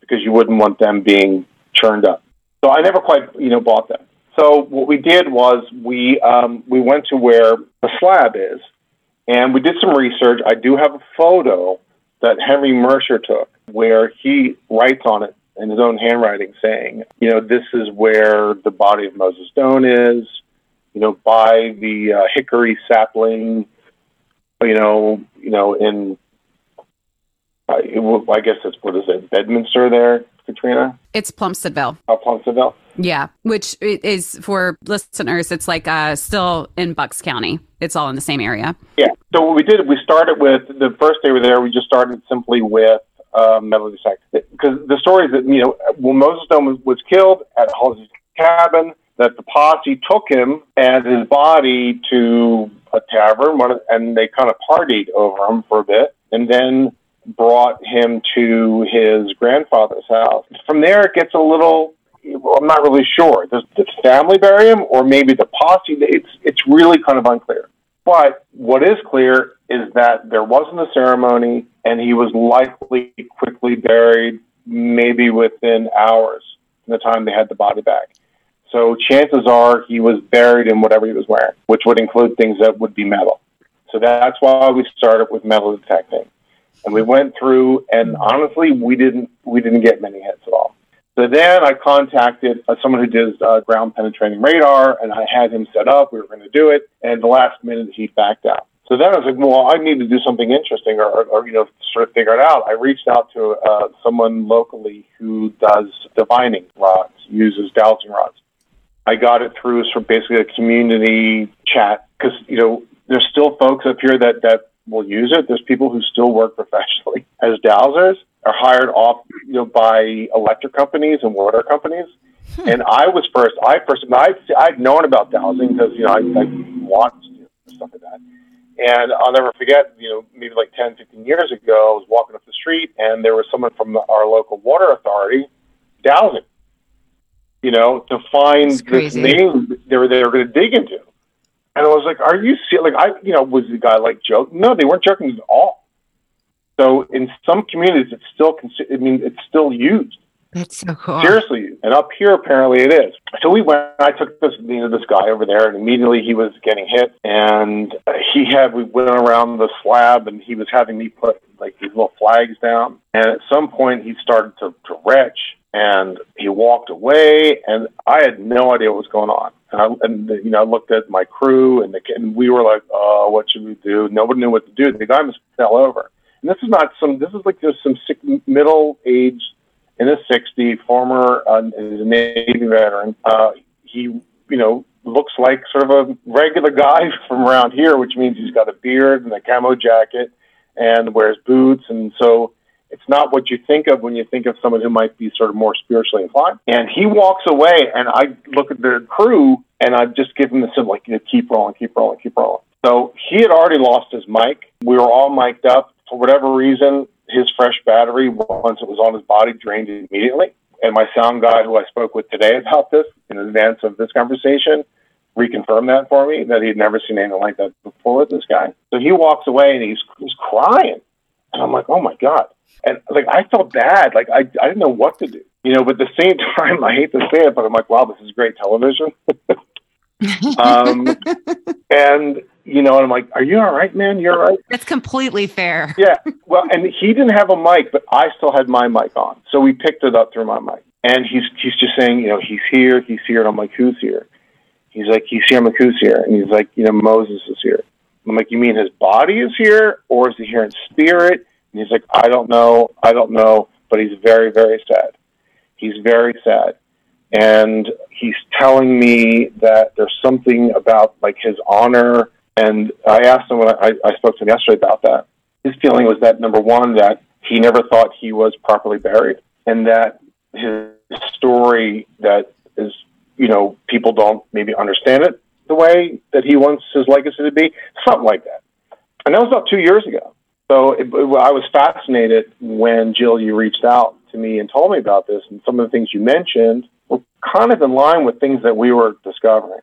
because you wouldn't want them being churned up. So I never quite, you know, bought them. So what we did was we um, we went to where the slab is, and we did some research. I do have a photo that Henry Mercer took where he writes on it in his own handwriting saying, you know, this is where the body of Moses Doan is, you know, by the uh, hickory sapling, you know, you know, in, uh, I guess it's, what is it, Bedminster there, Katrina? It's Plumsteadville. Oh, Plumsteadville? Yeah, which is for listeners, it's like uh, still in Bucks County. It's all in the same area. Yeah. So what we did, we started with the first day we were there. We just started simply with um, metal detector because the story is that you know when Moses Doan was, was killed at Halsey's cabin, that the posse took him and his body to a tavern, and they kind of partied over him for a bit, and then brought him to his grandfather's house. From there, it gets a little. I'm not really sure. Does the family bury him, or maybe the posse? It's it's really kind of unclear. But what is clear is that there wasn't a ceremony, and he was likely quickly buried, maybe within hours from the time they had the body back. So chances are he was buried in whatever he was wearing, which would include things that would be metal. So that's why we started with metal detecting. And we went through, and honestly, we didn't we didn't get many hits at all. So then I contacted uh, someone who does uh, ground penetrating radar, and I had him set up. We were going to do it, and the last minute he backed out. So then I was like, well, I need to do something interesting, or, or, you know, sort of figure it out. I reached out to uh, someone locally who does divining rods, uses dowsing rods. I got it through sort of basically a community chat because you know there's still folks up here that that will use it. There's people who still work professionally as dowsers, are hired off you know by electric companies and water companies. Hmm. And I was first. I first. I'd I'd known about dowsing because you know I, I watched you know, stuff like that. And I'll never forget, you know, maybe like 10, 15 years ago, I was walking up the street and there was someone from the, our local water authority dowsing you know, to find this name they were they were going to dig into. And I was like, "Are you serious?" Like, I, you know, was the guy like joking? No, they weren't joking at all. So in some communities, it's still, I mean, it's still used. That's so cool. Seriously, and up here apparently it is. So we went. I took this you know, this guy over there, and immediately he was getting hit, and he had. We went around the slab, and he was having me put like these little flags down. And at some point, he started to, to retch, and he walked away, and I had no idea what was going on. And, I, and you know, I looked at my crew, and, the, and we were like, "Oh, what should we do?" Nobody knew what to do. The guy must fell over. And this is not some. This is like just some sick, middle aged in his 60s, former uh, Navy veteran. Uh, he, you know, looks like sort of a regular guy from around here, which means he's got a beard and a camo jacket and wears boots. And so it's not what you think of when you think of someone who might be sort of more spiritually inclined. And he walks away, and I look at the crew, and I just give him the symbol, like, you know, keep rolling, keep rolling, keep rolling. So he had already lost his mic. We were all mic'd up. For whatever reason, his fresh battery, once it was on his body, drained immediately. And my sound guy, who I spoke with today about this in advance of this conversation, reconfirmed that for me that he'd never seen anything like that before with this guy. So he walks away and he's he's crying, and I'm like, oh my god. And like I felt bad, like I I didn't know what to do, you know. But at the same time, I hate to say it, but I'm like, wow, this is great television. um, and you know, and I'm like, "Are you all right, man? You're all right." That's completely fair. Yeah. Well, and he didn't have a mic, but I still had my mic on, so we picked it up through my mic. And he's he's just saying, you know, he's here, he's here, and I'm like, "Who's here?" He's like, "He's here, I'm like, who's here?" And he's like, "You know, Moses is here." I'm like, "You mean his body is here, or is he here in spirit?" And he's like, "I don't know, I don't know, but he's very, very sad. He's very sad." and he's telling me that there's something about like his honor and I asked him when I, I spoke to him yesterday about that. His feeling was that number one, that he never thought he was properly buried, and that his story that is, you know, people don't maybe understand it the way that he wants his legacy to be, something like that. And that was about two years ago. So it, it, I was fascinated when Jill, you reached out to me and told me about this, and some of the things you mentioned were kind of in line with things that we were discovering.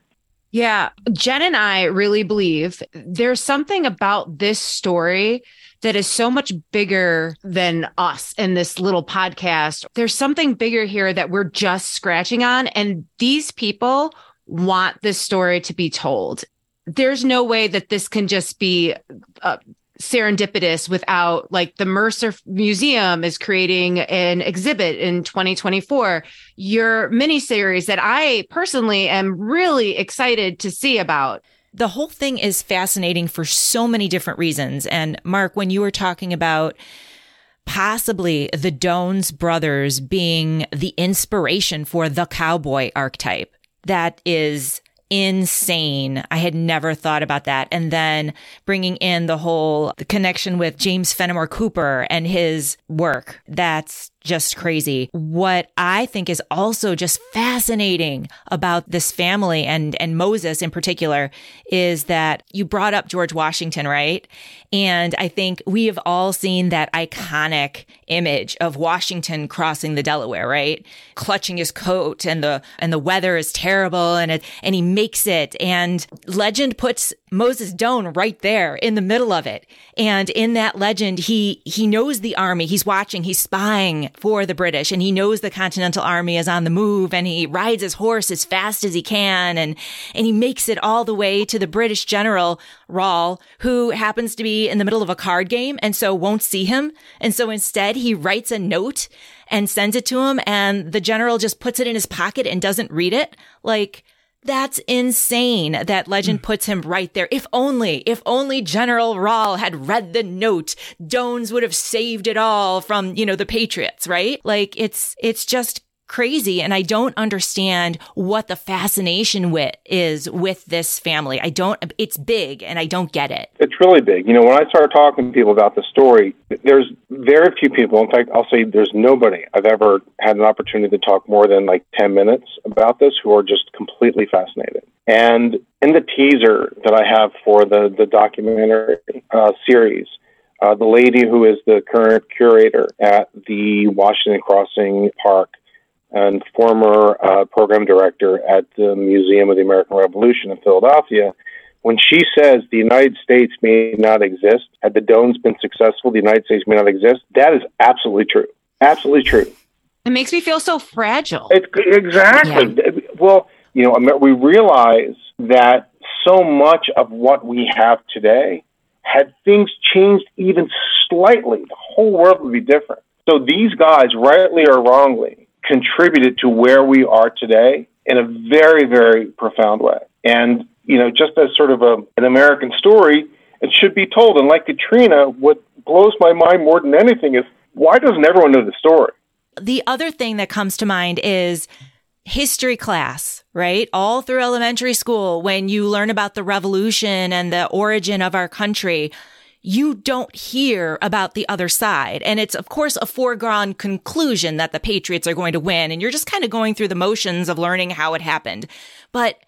Yeah. Jen and I really believe there's something about this story that is so much bigger than us in this little podcast. There's something bigger here that we're just scratching on. And these people want this story to be told. There's no way that this can just be uh, serendipitous without like the Mercer Museum is creating an exhibit in 2024. Your mini series that I personally am really excited to see about. The whole thing is fascinating for so many different reasons. And Mark, when you were talking about possibly the Doans brothers being the inspiration for the cowboy archetype, that is insane. I had never thought about that. And then bringing in the whole the connection with James Fenimore Cooper and his work. That's just crazy. What I think is also just fascinating about this family and, and Moses in particular is that you brought up George Washington, right? And I think we have all seen that iconic image of Washington crossing the Delaware, right? Clutching his coat and the, and the weather is terrible and it, and he makes it. And legend puts Moses Doan right there in the middle of it. And in that legend, he, he knows the army. He's watching, he's spying for the British and he knows the Continental Army is on the move and he rides his horse as fast as he can and, and he makes it all the way to the British general, Rall, who happens to be in the middle of a card game and so won't see him. And so instead he writes a note and sends it to him and the general just puts it in his pocket and doesn't read it. Like, that's insane that legend hmm. puts him right there. If only, if only General Rall had read the note, Doans would have saved it all from, you know, the Patriots, right? Like it's, it's just crazy and I don't understand what the fascination with is with this family. I don't it's big and I don't get it. It's really big. You know, when I start talking to people about the story, there's very few people, in fact, I'll say there's nobody I've ever had an opportunity to talk more than like 10 minutes about this who are just completely fascinated. And in the teaser that I have for the the documentary uh, series, uh, the lady who is the current curator at the Washington Crossing Park and former uh, program director at the Museum of the American Revolution in Philadelphia, when she says the United States may not exist, had the Doans been successful, the United States may not exist, that is absolutely true. Absolutely true. It makes me feel so fragile. It, exactly. Yeah. Well, you know, we realize that so much of what we have today, had things changed even slightly, the whole world would be different. So these guys, rightly or wrongly, contributed to where we are today in a very, very profound way. And, you know, just as sort of a, an American story, it should be told. And like Katrina, what blows my mind more than anything is why doesn't everyone know the story? The other thing that comes to mind is history class, right? All through elementary school, when you learn about the revolution and the origin of our country, you don't hear about the other side. And it's, of course, a foregone conclusion that the Patriots are going to win. And you're just kind of going through the motions of learning how it happened. But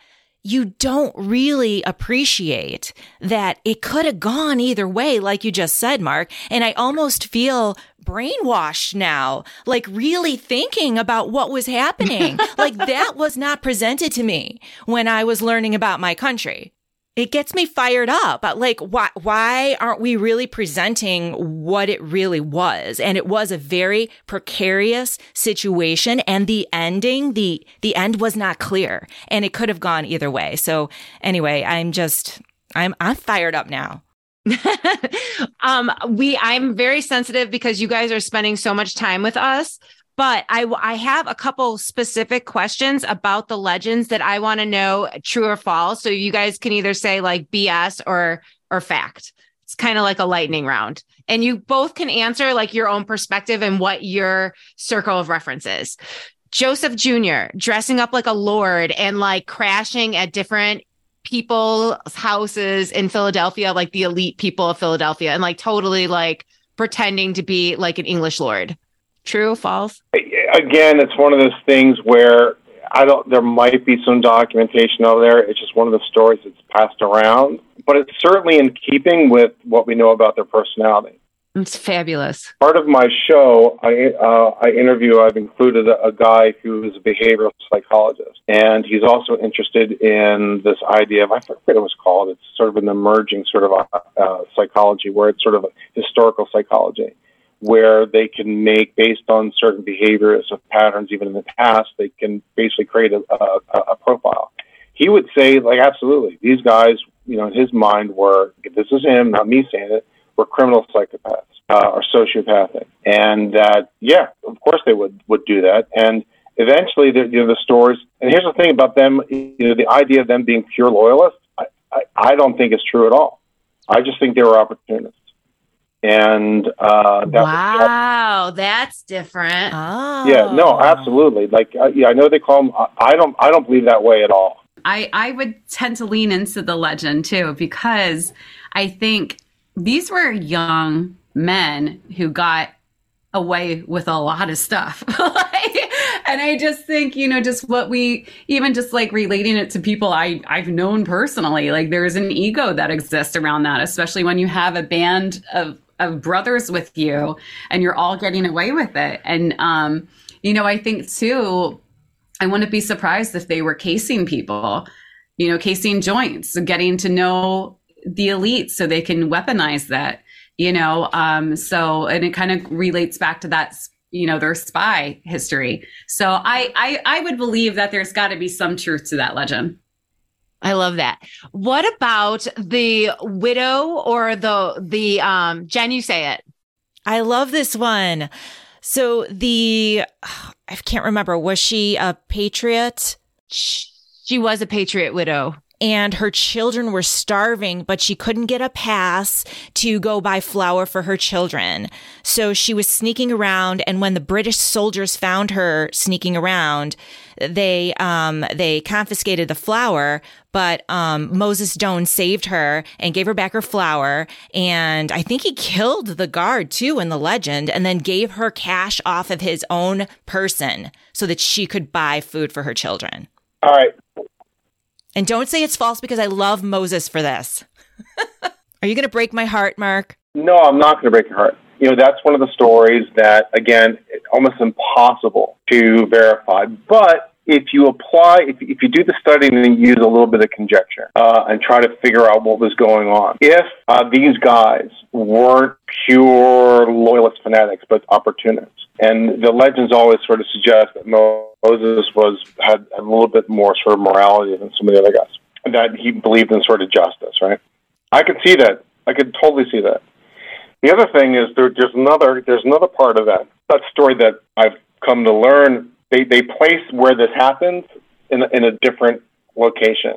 you don't really appreciate that it could have gone either way, like you just said, Mark. And I almost feel brainwashed now, like really thinking about what was happening. like that was not presented to me when I was learning about my country it gets me fired up. Like, why, why aren't we really presenting what it really was? And it was a very precarious situation. And the ending, the, the end was not clear and it could have gone either way. So anyway, I'm just, I'm, I'm fired up now. um, we, I'm very sensitive because you guys are spending so much time with us. But I, I have a couple specific questions about the legends that I want to know true or false. So you guys can either say like BS or or fact. It's kind of like a lightning round. And you both can answer like your own perspective and what your circle of reference is. Joseph Jr. dressing up like a lord and like crashing at different people's houses in Philadelphia, like the elite people of Philadelphia, and like totally like pretending to be like an English lord. True, or false? Again, it's one of those things where I don't. There might be some documentation out there. It's just one of the stories that's passed around, but it's certainly in keeping with what we know about their personality. It's fabulous. Part of my show, I uh, I interview. I've included a, a guy who is a behavioral psychologist, and he's also interested in this idea of I forget what it was called. It's sort of an emerging sort of a, uh, psychology, where it's sort of a historical psychology where they can make based on certain behaviors of patterns even in the past they can basically create a, a, a profile. He would say like absolutely. These guys you know in his mind were this is him not me saying it were criminal psychopaths uh, or sociopathic. And that yeah of course they would would do that. And eventually the, you know the stories and here's the thing about them you know the idea of them being pure loyalists I, I, I don't think is true at all. I just think they were opportunists and uh, that wow, that's different. Oh. Yeah, no, absolutely. Like, uh, yeah, I know they call them. I don't. I don't believe that way at all. I, I would tend to lean into the legend too, because I think these were young men who got away with a lot of stuff. and I just think, you know, just what we even just like relating it to people I I've known personally, like there's an ego that exists around that, especially when you have a band of of brothers with you and you're all getting away with it. And um, you know, I think too, I wouldn't be surprised if they were casing people, you know, casing joints, getting to know the elite so they can weaponize that you know? Um so and it kind of relates back to that you know their spy history. So i i i would believe that there's got to be some truth to that legend I love that. What about the widow or the the um Jen you say it. I love this one. So the I can't remember was she a patriot? She was a patriot widow and her children were starving, but she couldn't get a pass to go buy flour for her children. So she was sneaking around. And when the British soldiers found her sneaking around, they, um, they confiscated the flour, but, um, Moses Doan saved her and gave her back her flour. And I think he killed the guard too in the legend and then gave her cash off of his own person so that she could buy food for her children. All right. And don't say it's false because I love Moses for this. Are you going to break my heart, Mark? No, I'm not going to break your heart. You know, that's one of the stories that, again, almost impossible to verify. But if you apply, if, if you do the study and use a little bit of conjecture uh, and try to figure out what was going on, if uh, these guys weren't pure loyalist fanatics but opportunists, and the legends always sort of suggest that Moses was had a little bit more sort of morality than some of the other guys, that he believed in sort of justice, right? I could see that. I could totally see that. The other thing is there, there's another there's another part of that that story that I've come to learn they they place where this happens in in a different location.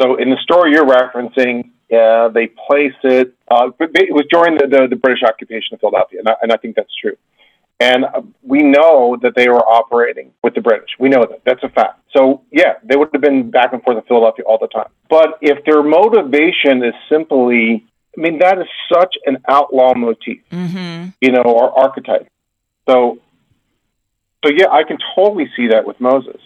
So in the story you're referencing, uh, they place it. Uh, it was during the, the, the, British occupation of Philadelphia, and I, and I think that's true. And we know that they were operating with the British. We know that. That's a fact. So, yeah, they would have been back and forth in Philadelphia all the time. But if their motivation is simply, I mean, that is such an outlaw motif, mm-hmm. you know, or archetype. So so yeah, I can totally see that with Moses.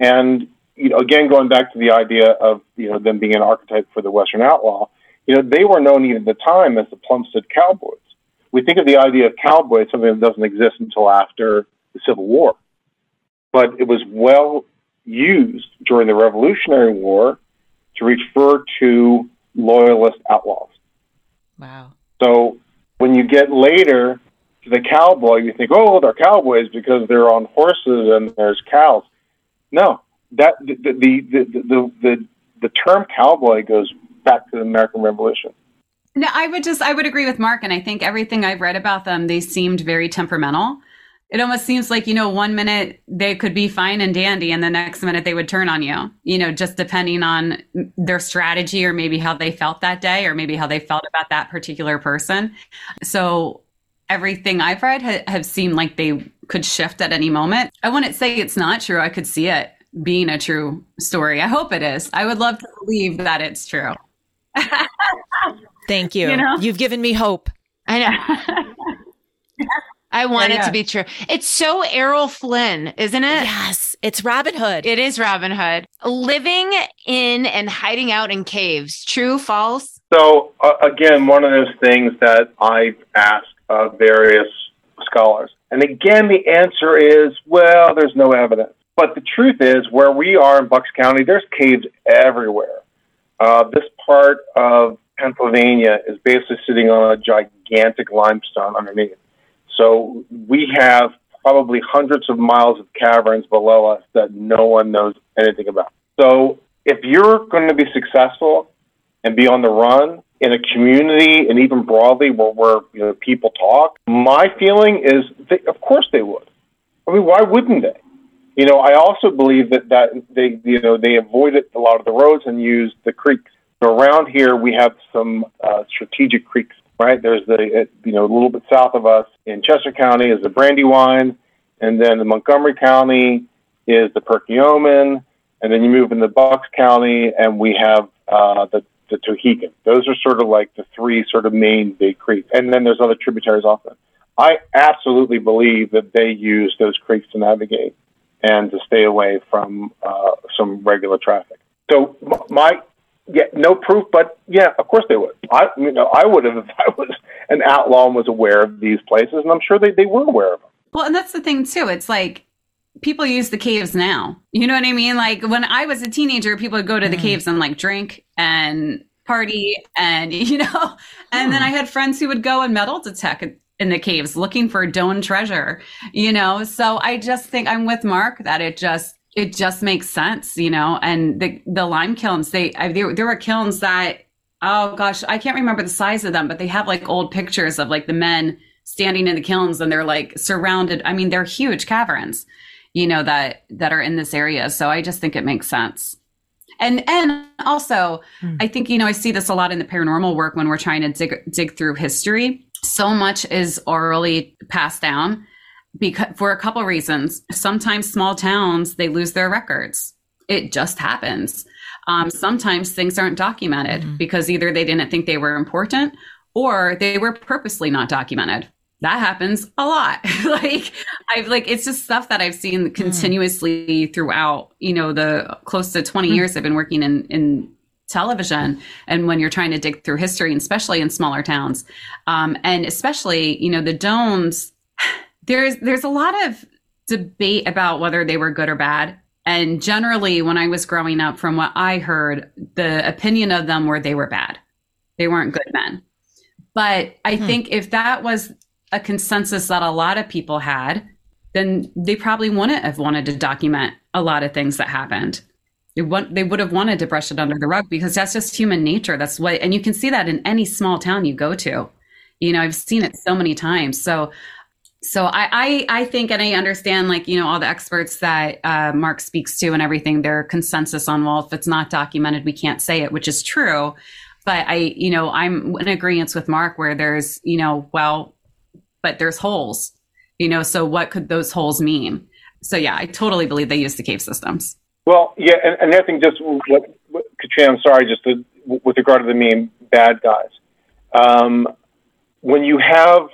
And you know, again, going back to the idea of you know them being an archetype for the Western outlaw, you know, they were known even at the time as the Plumstead Cowboys. We think of the idea of cowboy as something that doesn't exist until after the Civil War, but it was well used during the Revolutionary War to refer to loyalist outlaws. Wow. So when you get later to the cowboy, you think, oh, they're cowboys because they're on horses and there's cows. No, that the the the the, the, the term cowboy goes back to the American Revolution. No, I would just I would agree with Mark, and I think everything I've read about them, they seemed very temperamental. It almost seems like you know, one minute they could be fine and dandy, and the next minute they would turn on you. You know, just depending on their strategy or maybe how they felt that day, or maybe how they felt about that particular person. So everything I've read ha- have seemed like they could shift at any moment. I wouldn't say it's not true. I could see it being a true story. I hope it is. I would love to believe that it's true. Thank you. you know? You've given me hope. I know. I want yeah, yeah. it to be true. It's so Errol Flynn, isn't it? Yes, it's Robin Hood. It is Robin Hood. Living in and hiding out in caves. True, false? So, uh, again, one of those things that I've asked uh, various scholars. And again, the answer is, well, there's no evidence. But the truth is, where we are in Bucks County, there's caves everywhere. Uh, this part of Pennsylvania is basically sitting on a gigantic limestone underneath. So we have probably hundreds of miles of caverns below us that no one knows anything about. So if you're going to be successful and be on the run, in a community and even broadly where, where you know people talk, my feeling is they, of course they would. I mean, why wouldn't they? You know, I also believe that that they you know they avoided a lot of the roads and used the creeks. So around here we have some uh, strategic creeks. Right there's the you know a little bit south of us in Chester County is the Brandywine, and then in Montgomery County is the Perkiomen, and then you move into Bucks County, and we have uh, the the Tohickon. Those are sort of like the three sort of main big creeks, and then there's other tributaries off them. I absolutely believe that they use those creeks to navigate and to stay away from uh, some regular traffic. So my yeah, no proof, but yeah, of course they would. I you know I would have if I was an outlaw and was aware of these places, and I'm sure they, they were aware of them. Well, and that's the thing too. It's like people use the caves now. You know what I mean? Like when I was a teenager, people would go to the mm. caves and like drink and party and you know, and mm. then I had friends who would go and metal detect in the caves looking for Doan treasure, you know? So I just think I'm with Mark that it just, it just makes sense, you know, and the, the lime kilns, they, I, there, there were kilns that, oh gosh, I can't remember the size of them, but they have like old pictures of like the men standing in the kilns and they're like surrounded. I mean, they're huge caverns you know that that are in this area. So i just think it makes sense. And and also mm. i think you know i see this a lot in the paranormal work when we're trying to dig dig through history. So much is orally passed down because for a couple reasons sometimes small towns they lose their records it just happens um, sometimes things aren't documented mm. because either they didn't think they were important or they were purposely not documented that happens a lot. like I've like it's just stuff that I've seen hmm. continuously mm. throughout, you know, the close to 20 mm. years I've been working in in television and when you're trying to dig through history and especially in smaller towns. Um, and especially, you know, the Doans there's there's a lot of debate about whether they were good or bad. And generally when I was growing up from what I heard, the opinion of them were they were bad. They weren't good men. But I hmm. think if that was a consensus that a lot of people had, then they probably wouldn't have wanted to document a lot of things that happened. They, want, they would have wanted to brush it under the rug because that's just human nature. That's what, and you can see that in any small town you go to. You know, I've seen it so many times. So, so I, I, I think, and I understand, like you know, all the experts that uh, Mark speaks to and everything. Their consensus on well, if it's not documented, we can't say it, which is true. But I, you know, I'm in agreement with Mark where there's, you know, well, but there's holes, you know, so what could those holes mean? So yeah, I totally believe they use the cave systems. Well, yeah, and, I think just what, what Katrina, I'm sorry, just to, with regard to the meme, bad guys. Um, when you have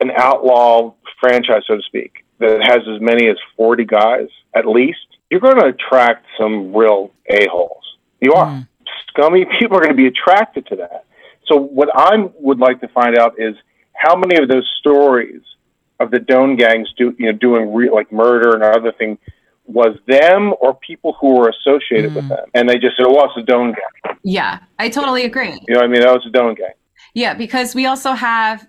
an outlaw franchise, so to speak, that has as many as 40 guys at least, you're going to attract some real a-holes. You are. Mm. Scummy people are going to be attracted to that. So what I would like to find out is how many of those stories of the Doan gangs do you know doing re- like murder and other thing was them or people who were associated mm. with them and they just said oh it's a Doan gang yeah i totally agree you know what i mean that was a Doan gang yeah because we also have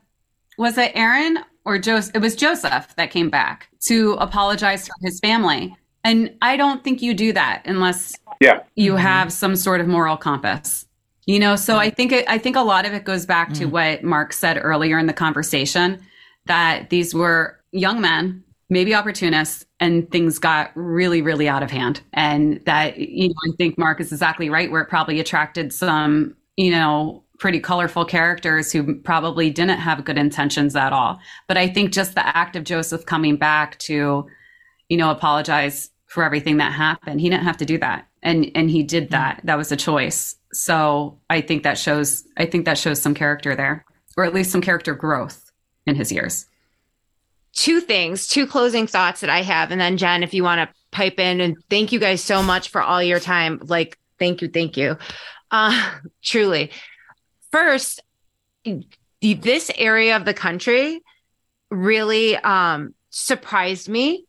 was it aaron or joseph it was joseph that came back to apologize to his family and i don't think you do that unless yeah. you mm-hmm. have some sort of moral compass you know, so I think it, I think a lot of it goes back to mm. what Mark said earlier in the conversation that these were young men, maybe opportunists, and things got really, really out of hand. And that you know, I think Mark is exactly right, where it probably attracted some, you know, pretty colorful characters who probably didn't have good intentions at all. But I think just the act of Joseph coming back to, you know, apologize for everything that happened, he didn't have to do that. And and he did mm. that. That was a choice. So I think that shows I think that shows some character there, or at least some character growth in his years. Two things, two closing thoughts that I have, and then Jen, if you want to pipe in, and thank you guys so much for all your time. Like, thank you, thank you. Uh, truly. First, this area of the country really um, surprised me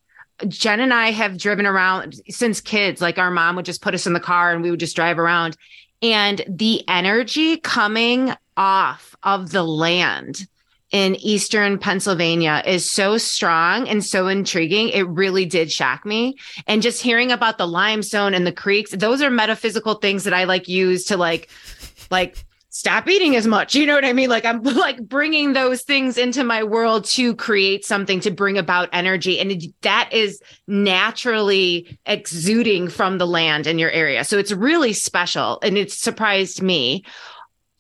Jen and I have driven around since kids. Like our mom would just put us in the car and we would just drive around and the energy coming off of the land in eastern Pennsylvania is so strong and so intriguing. It really did shock me. And just hearing about the limestone and the creeks, those are metaphysical things that I like use to like like stop eating as much. You know what I mean? Like I'm like bringing those things into my world to create something to bring about energy. And that is naturally exuding from the land in your area. So it's really special and it surprised me.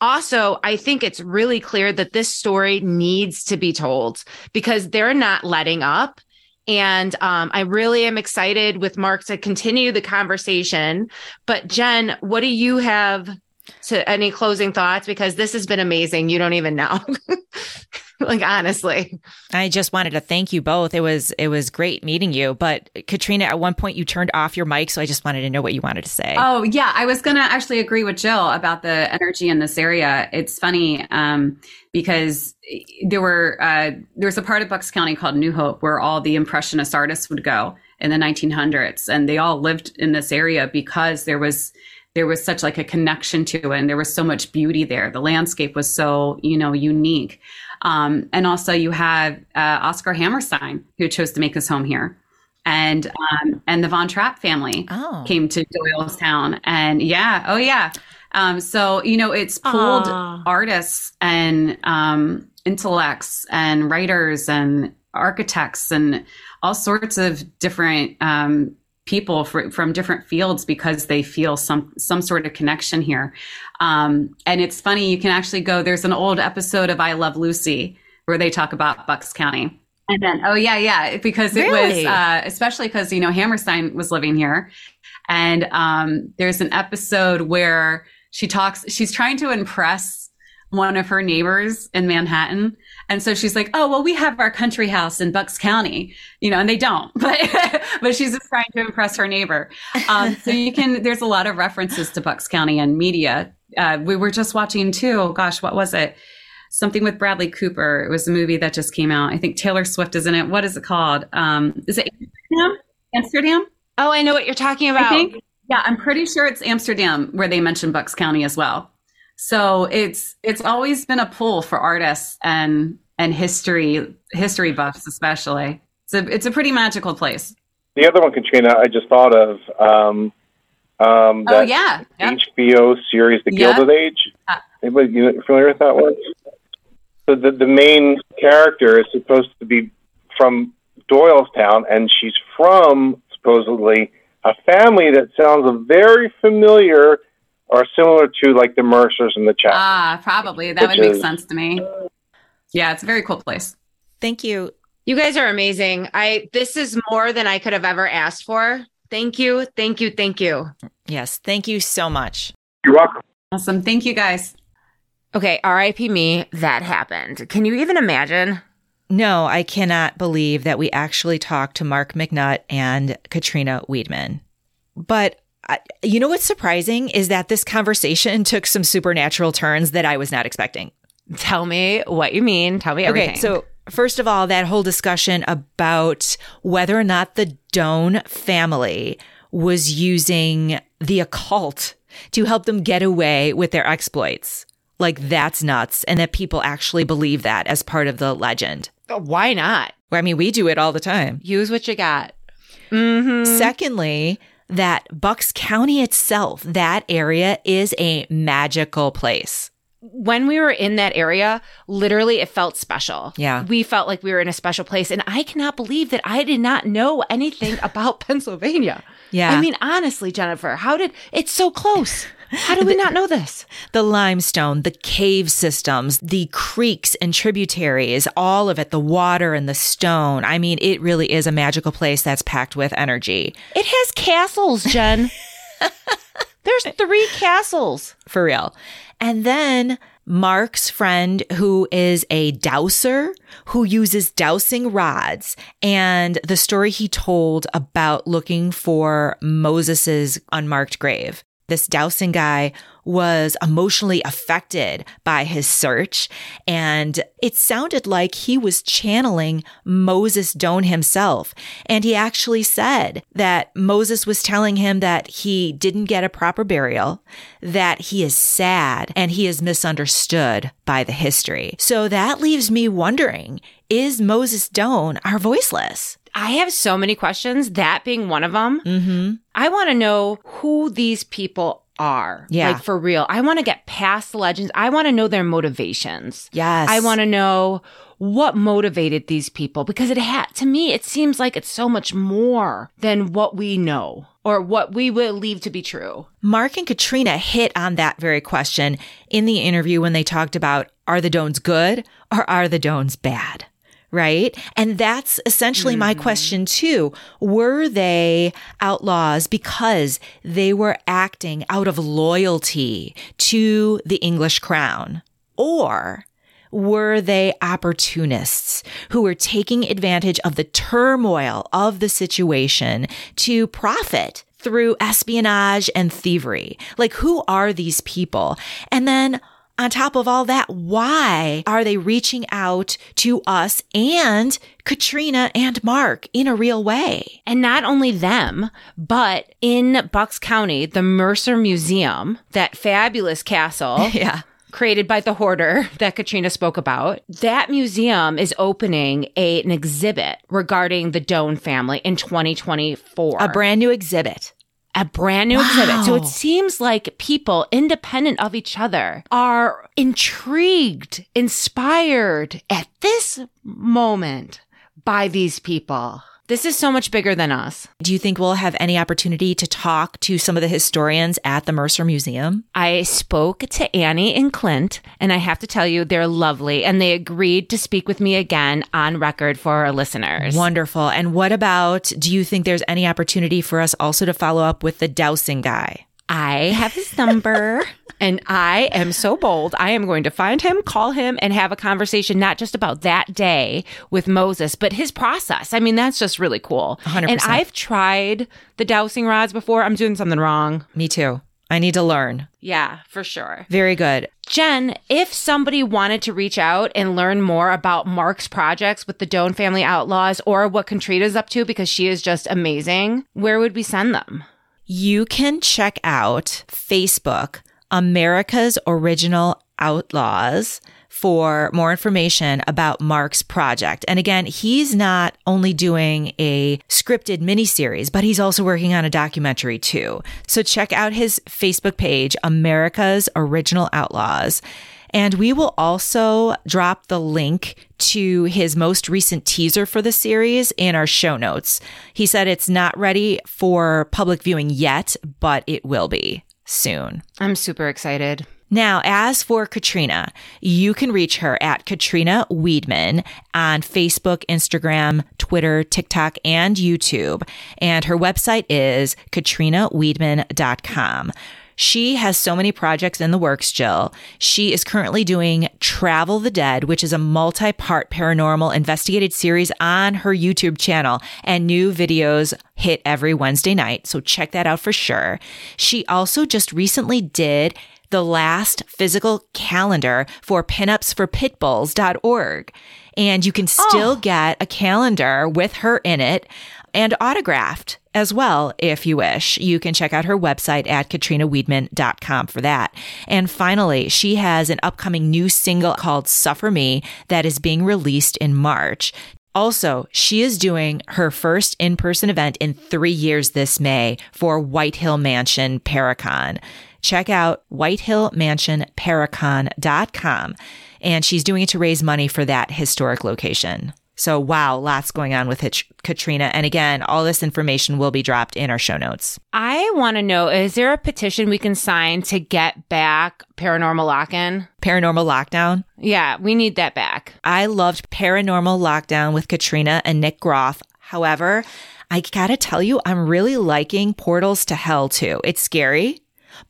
Also, I think it's really clear that this story needs to be told because they're not letting up And um, I really am excited with Mark to continue the conversation. But Jen, what do you have to any closing thoughts? Because this has been amazing. You don't even know. like honestly. I just wanted to thank you both. It was it was great meeting you. But Katrina, at one point you turned off your mic, so I just wanted to know what you wanted to say. Oh yeah, I was gonna actually agree with Jill about the energy in this area. It's funny um, because there were uh, there's a part of Bucks County called New Hope where all the impressionist artists would go in the 1900s, and they all lived in this area because there was there was such like a connection to it and there was so much beauty there the landscape was so you know unique um, and also you have uh, oscar hammerstein who chose to make his home here and um, and the von trapp family Oh. came to doylestown and yeah oh yeah um, so you know it's pulled Aw. artists and um, intellects and writers and architects and all sorts of different um, people fr- from different fields because they feel some some sort of connection here. Um, and it's funny, you can actually go. There's an old episode of I Love Lucy where they talk about Bucks County. And then, oh yeah, yeah, because it Really? was uh, especially because you know Hammerstein was living here, and um, there's an episode where she talks. She's trying to impress one of her neighbors in Manhattan. And so she's like, "Oh, well, we have our country house in Bucks County, you know, and they don't, but but she's just trying to impress her neighbor." Um, so you can. There's a lot of references to Bucks County and media. Uh, we were just watching too. Oh, gosh, what was it? Something with Bradley Cooper. It was a movie that just came out. I think Taylor Swift is in it. What is it called? Um, is it Amsterdam? Amsterdam? Oh, I know what you're talking about. Yeah, I'm pretty sure it's Amsterdam where they mention Bucks County as well. So it's it's always been a pull for artists and and history history buffs especially. It's a it's a pretty magical place. The other one, Katrina, I just thought of um, um, Oh yeah, Yep. HBO series, The Yeah. Gilded Age. Anybody you familiar with that one? So the the main character is supposed to be from Doylestown, and she's from supposedly a family that sounds very familiar or similar to like the Mercers and the Chapmans. ah probably that would make is- sense to me. Yeah, it's a very cool place. Thank you. You guys are amazing. I this is more than I could have ever asked for. Thank you. Thank you. Thank you. Yes, thank you so much. You're welcome. Awesome, thank you guys. Okay, RIP me, that happened. Can you even imagine? No, I cannot believe that we actually talked to Mark McNutt and Katrina Weidman. But I, you know what's surprising is that this conversation took some supernatural turns that I was not expecting. Tell me what you mean. Tell me everything. Okay, so first of all, that whole discussion about whether or not the Doan family was using the occult to help them get away with their exploits. Like that's nuts. And that people actually believe that as part of the legend. why not? I mean, we do it all the time. Use what you got. Mm-hmm. Secondly, that Bucks County itself, that area is a magical place. when we were in that area, literally it felt special. Yeah. We felt like we were in a special place. And I cannot believe that I did not know anything about Pennsylvania. Yeah. I mean, honestly, Jennifer, how did it's so close? How do we not know this? the limestone, the cave systems, the creeks and tributaries, all of it, the water and the stone. I mean, it really is a magical place that's packed with energy. It has castles, Jen. There's three castles. For real. And then Mark's friend, who is a dowser, who uses dowsing rods, and the story he told about looking for Moses's unmarked grave. This dowsing guy was emotionally affected by his search, and it sounded like he was channeling Moses Doan himself. And he actually said that Moses was telling him that he didn't get a proper burial, that he is sad, and he is misunderstood by the history. So that leaves me wondering is Moses Doan our voiceless? I have so many questions, that being one of them. Mm-hmm. I want to know who these people are. Yeah. Like for real. I want to get past the legends. I want to know their motivations. Yes. I want to know what motivated these people because it had, to me, it seems like it's so much more than what we know or what we believe to be true. Mark and Katrina hit on that very question in the interview when they talked about are the Doans good or are the Doans bad? Right? And that's essentially my mm-hmm. question too. Were they outlaws because they were acting out of loyalty to the English crown? Or were they opportunists who were taking advantage of the turmoil of the situation to profit through espionage and thievery? Like, who are these people? And then on top of all that, why are they reaching out to us and Katrina and Mark in a real way? And not only them, but in Bucks County, the Mercer Museum, that fabulous castle. Yeah. Created by the hoarder that Katrina spoke about. That museum is opening a, an exhibit regarding the Doan family in 2024. A brand new exhibit. A brand new exhibit. So it seems like people, independent of each other, are intrigued, inspired at this moment by these people. This is so much bigger than us. Do you think we'll have any opportunity to talk to some of the historians at the Mercer Museum? I spoke to Annie and Clint, and I have to tell you, they're lovely, and they agreed to speak with me again on record for our listeners. Wonderful. And what about, do you think there's any opportunity for us also to follow up with the dowsing guy? I have his number and I am so bold. I am going to find him, call him, and have a conversation, not just about that day with Moses, but his process. I mean, that's just really cool. 100%. And I've tried the dowsing rods before. I'm doing something wrong. Me too. I need to learn. Yeah, for sure. Very good. Jen, if somebody wanted to reach out and learn more about Mark's projects with the Doan Family Outlaws or what Katrina's up to because she is just amazing, where would we send them? You can check out Facebook, America's Original Outlaws, for more information about Mark's project. And again, he's not only doing a scripted miniseries, but he's also working on a documentary too. So check out his Facebook page, America's Original Outlaws. And we will also drop the link to his most recent teaser for the series in our show notes. He said it's not ready for public viewing yet, but it will be soon. I'm super excited. Now, as for Katrina, you can reach her at Katrina Weidman on Facebook, Instagram, Twitter, TikTok, and YouTube. And her website is katrinaweidman.com. She has so many projects in the works, Jill. She is currently doing Travel the Dead, which is a multi part paranormal investigated series on her YouTube channel, and new videos hit every Wednesday night. So check that out for sure. She also just recently did the last physical calendar for pinupsforpitbulls.org. And you can oh. still get a calendar with her in it and autographed as well if you wish. You can check out her website at katrinaweidman.com for that. And finally, she has an upcoming new single called Suffer Me that is being released in March. Also, she is doing her first in person event in three years this May for White Hill Mansion Paracon. Check out whitehillmansionparacon.com. And she's doing it to raise money for that historic location. So, wow, lots going on with Hitch- Katrina. And again, all this information will be dropped in our show notes. I want to know is there a petition we can sign to get back paranormal lock in? Paranormal Lockdown. Yeah, we need that back. I loved Paranormal Lockdown with Katrina and Nick Groff. However, I gotta tell you, I'm really liking Portals to Hell too. It's scary,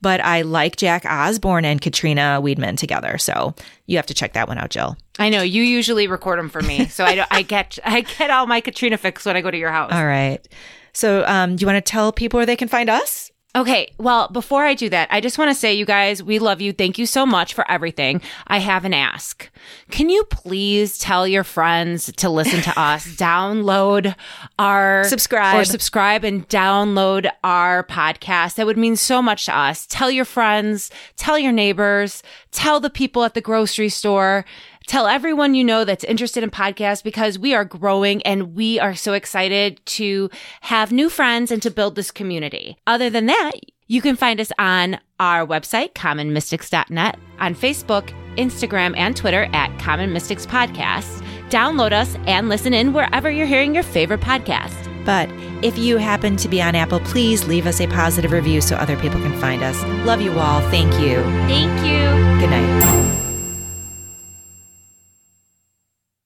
but I like Jack Osbourne and Katrina Weidman together. So you have to check that one out, Jill. I know you usually record them for me, so I, I get I get all my Katrina fix when I go to your house. All right. So, um, do you want to tell people where they can find us? Okay, well, before I do that, I just want to say, you guys, we love you. Thank you so much for everything. I have an ask. Can you please tell your friends to listen to us, download our Subscribe. or subscribe and download our podcast? That would mean so much to us. Tell your friends, tell your neighbors, tell the people at the grocery store. Tell everyone you know that's interested in podcasts because we are growing and we are so excited to have new friends and to build this community. Other than that, you can find us on our website, commonmystics.net, on Facebook, Instagram, and Twitter at Common Mystics Podcast. Download us and listen in wherever you're hearing your favorite podcast. But if you happen to be on Apple, please leave us a positive review so other people can find us. Love you all. Thank you. Thank you. Good night.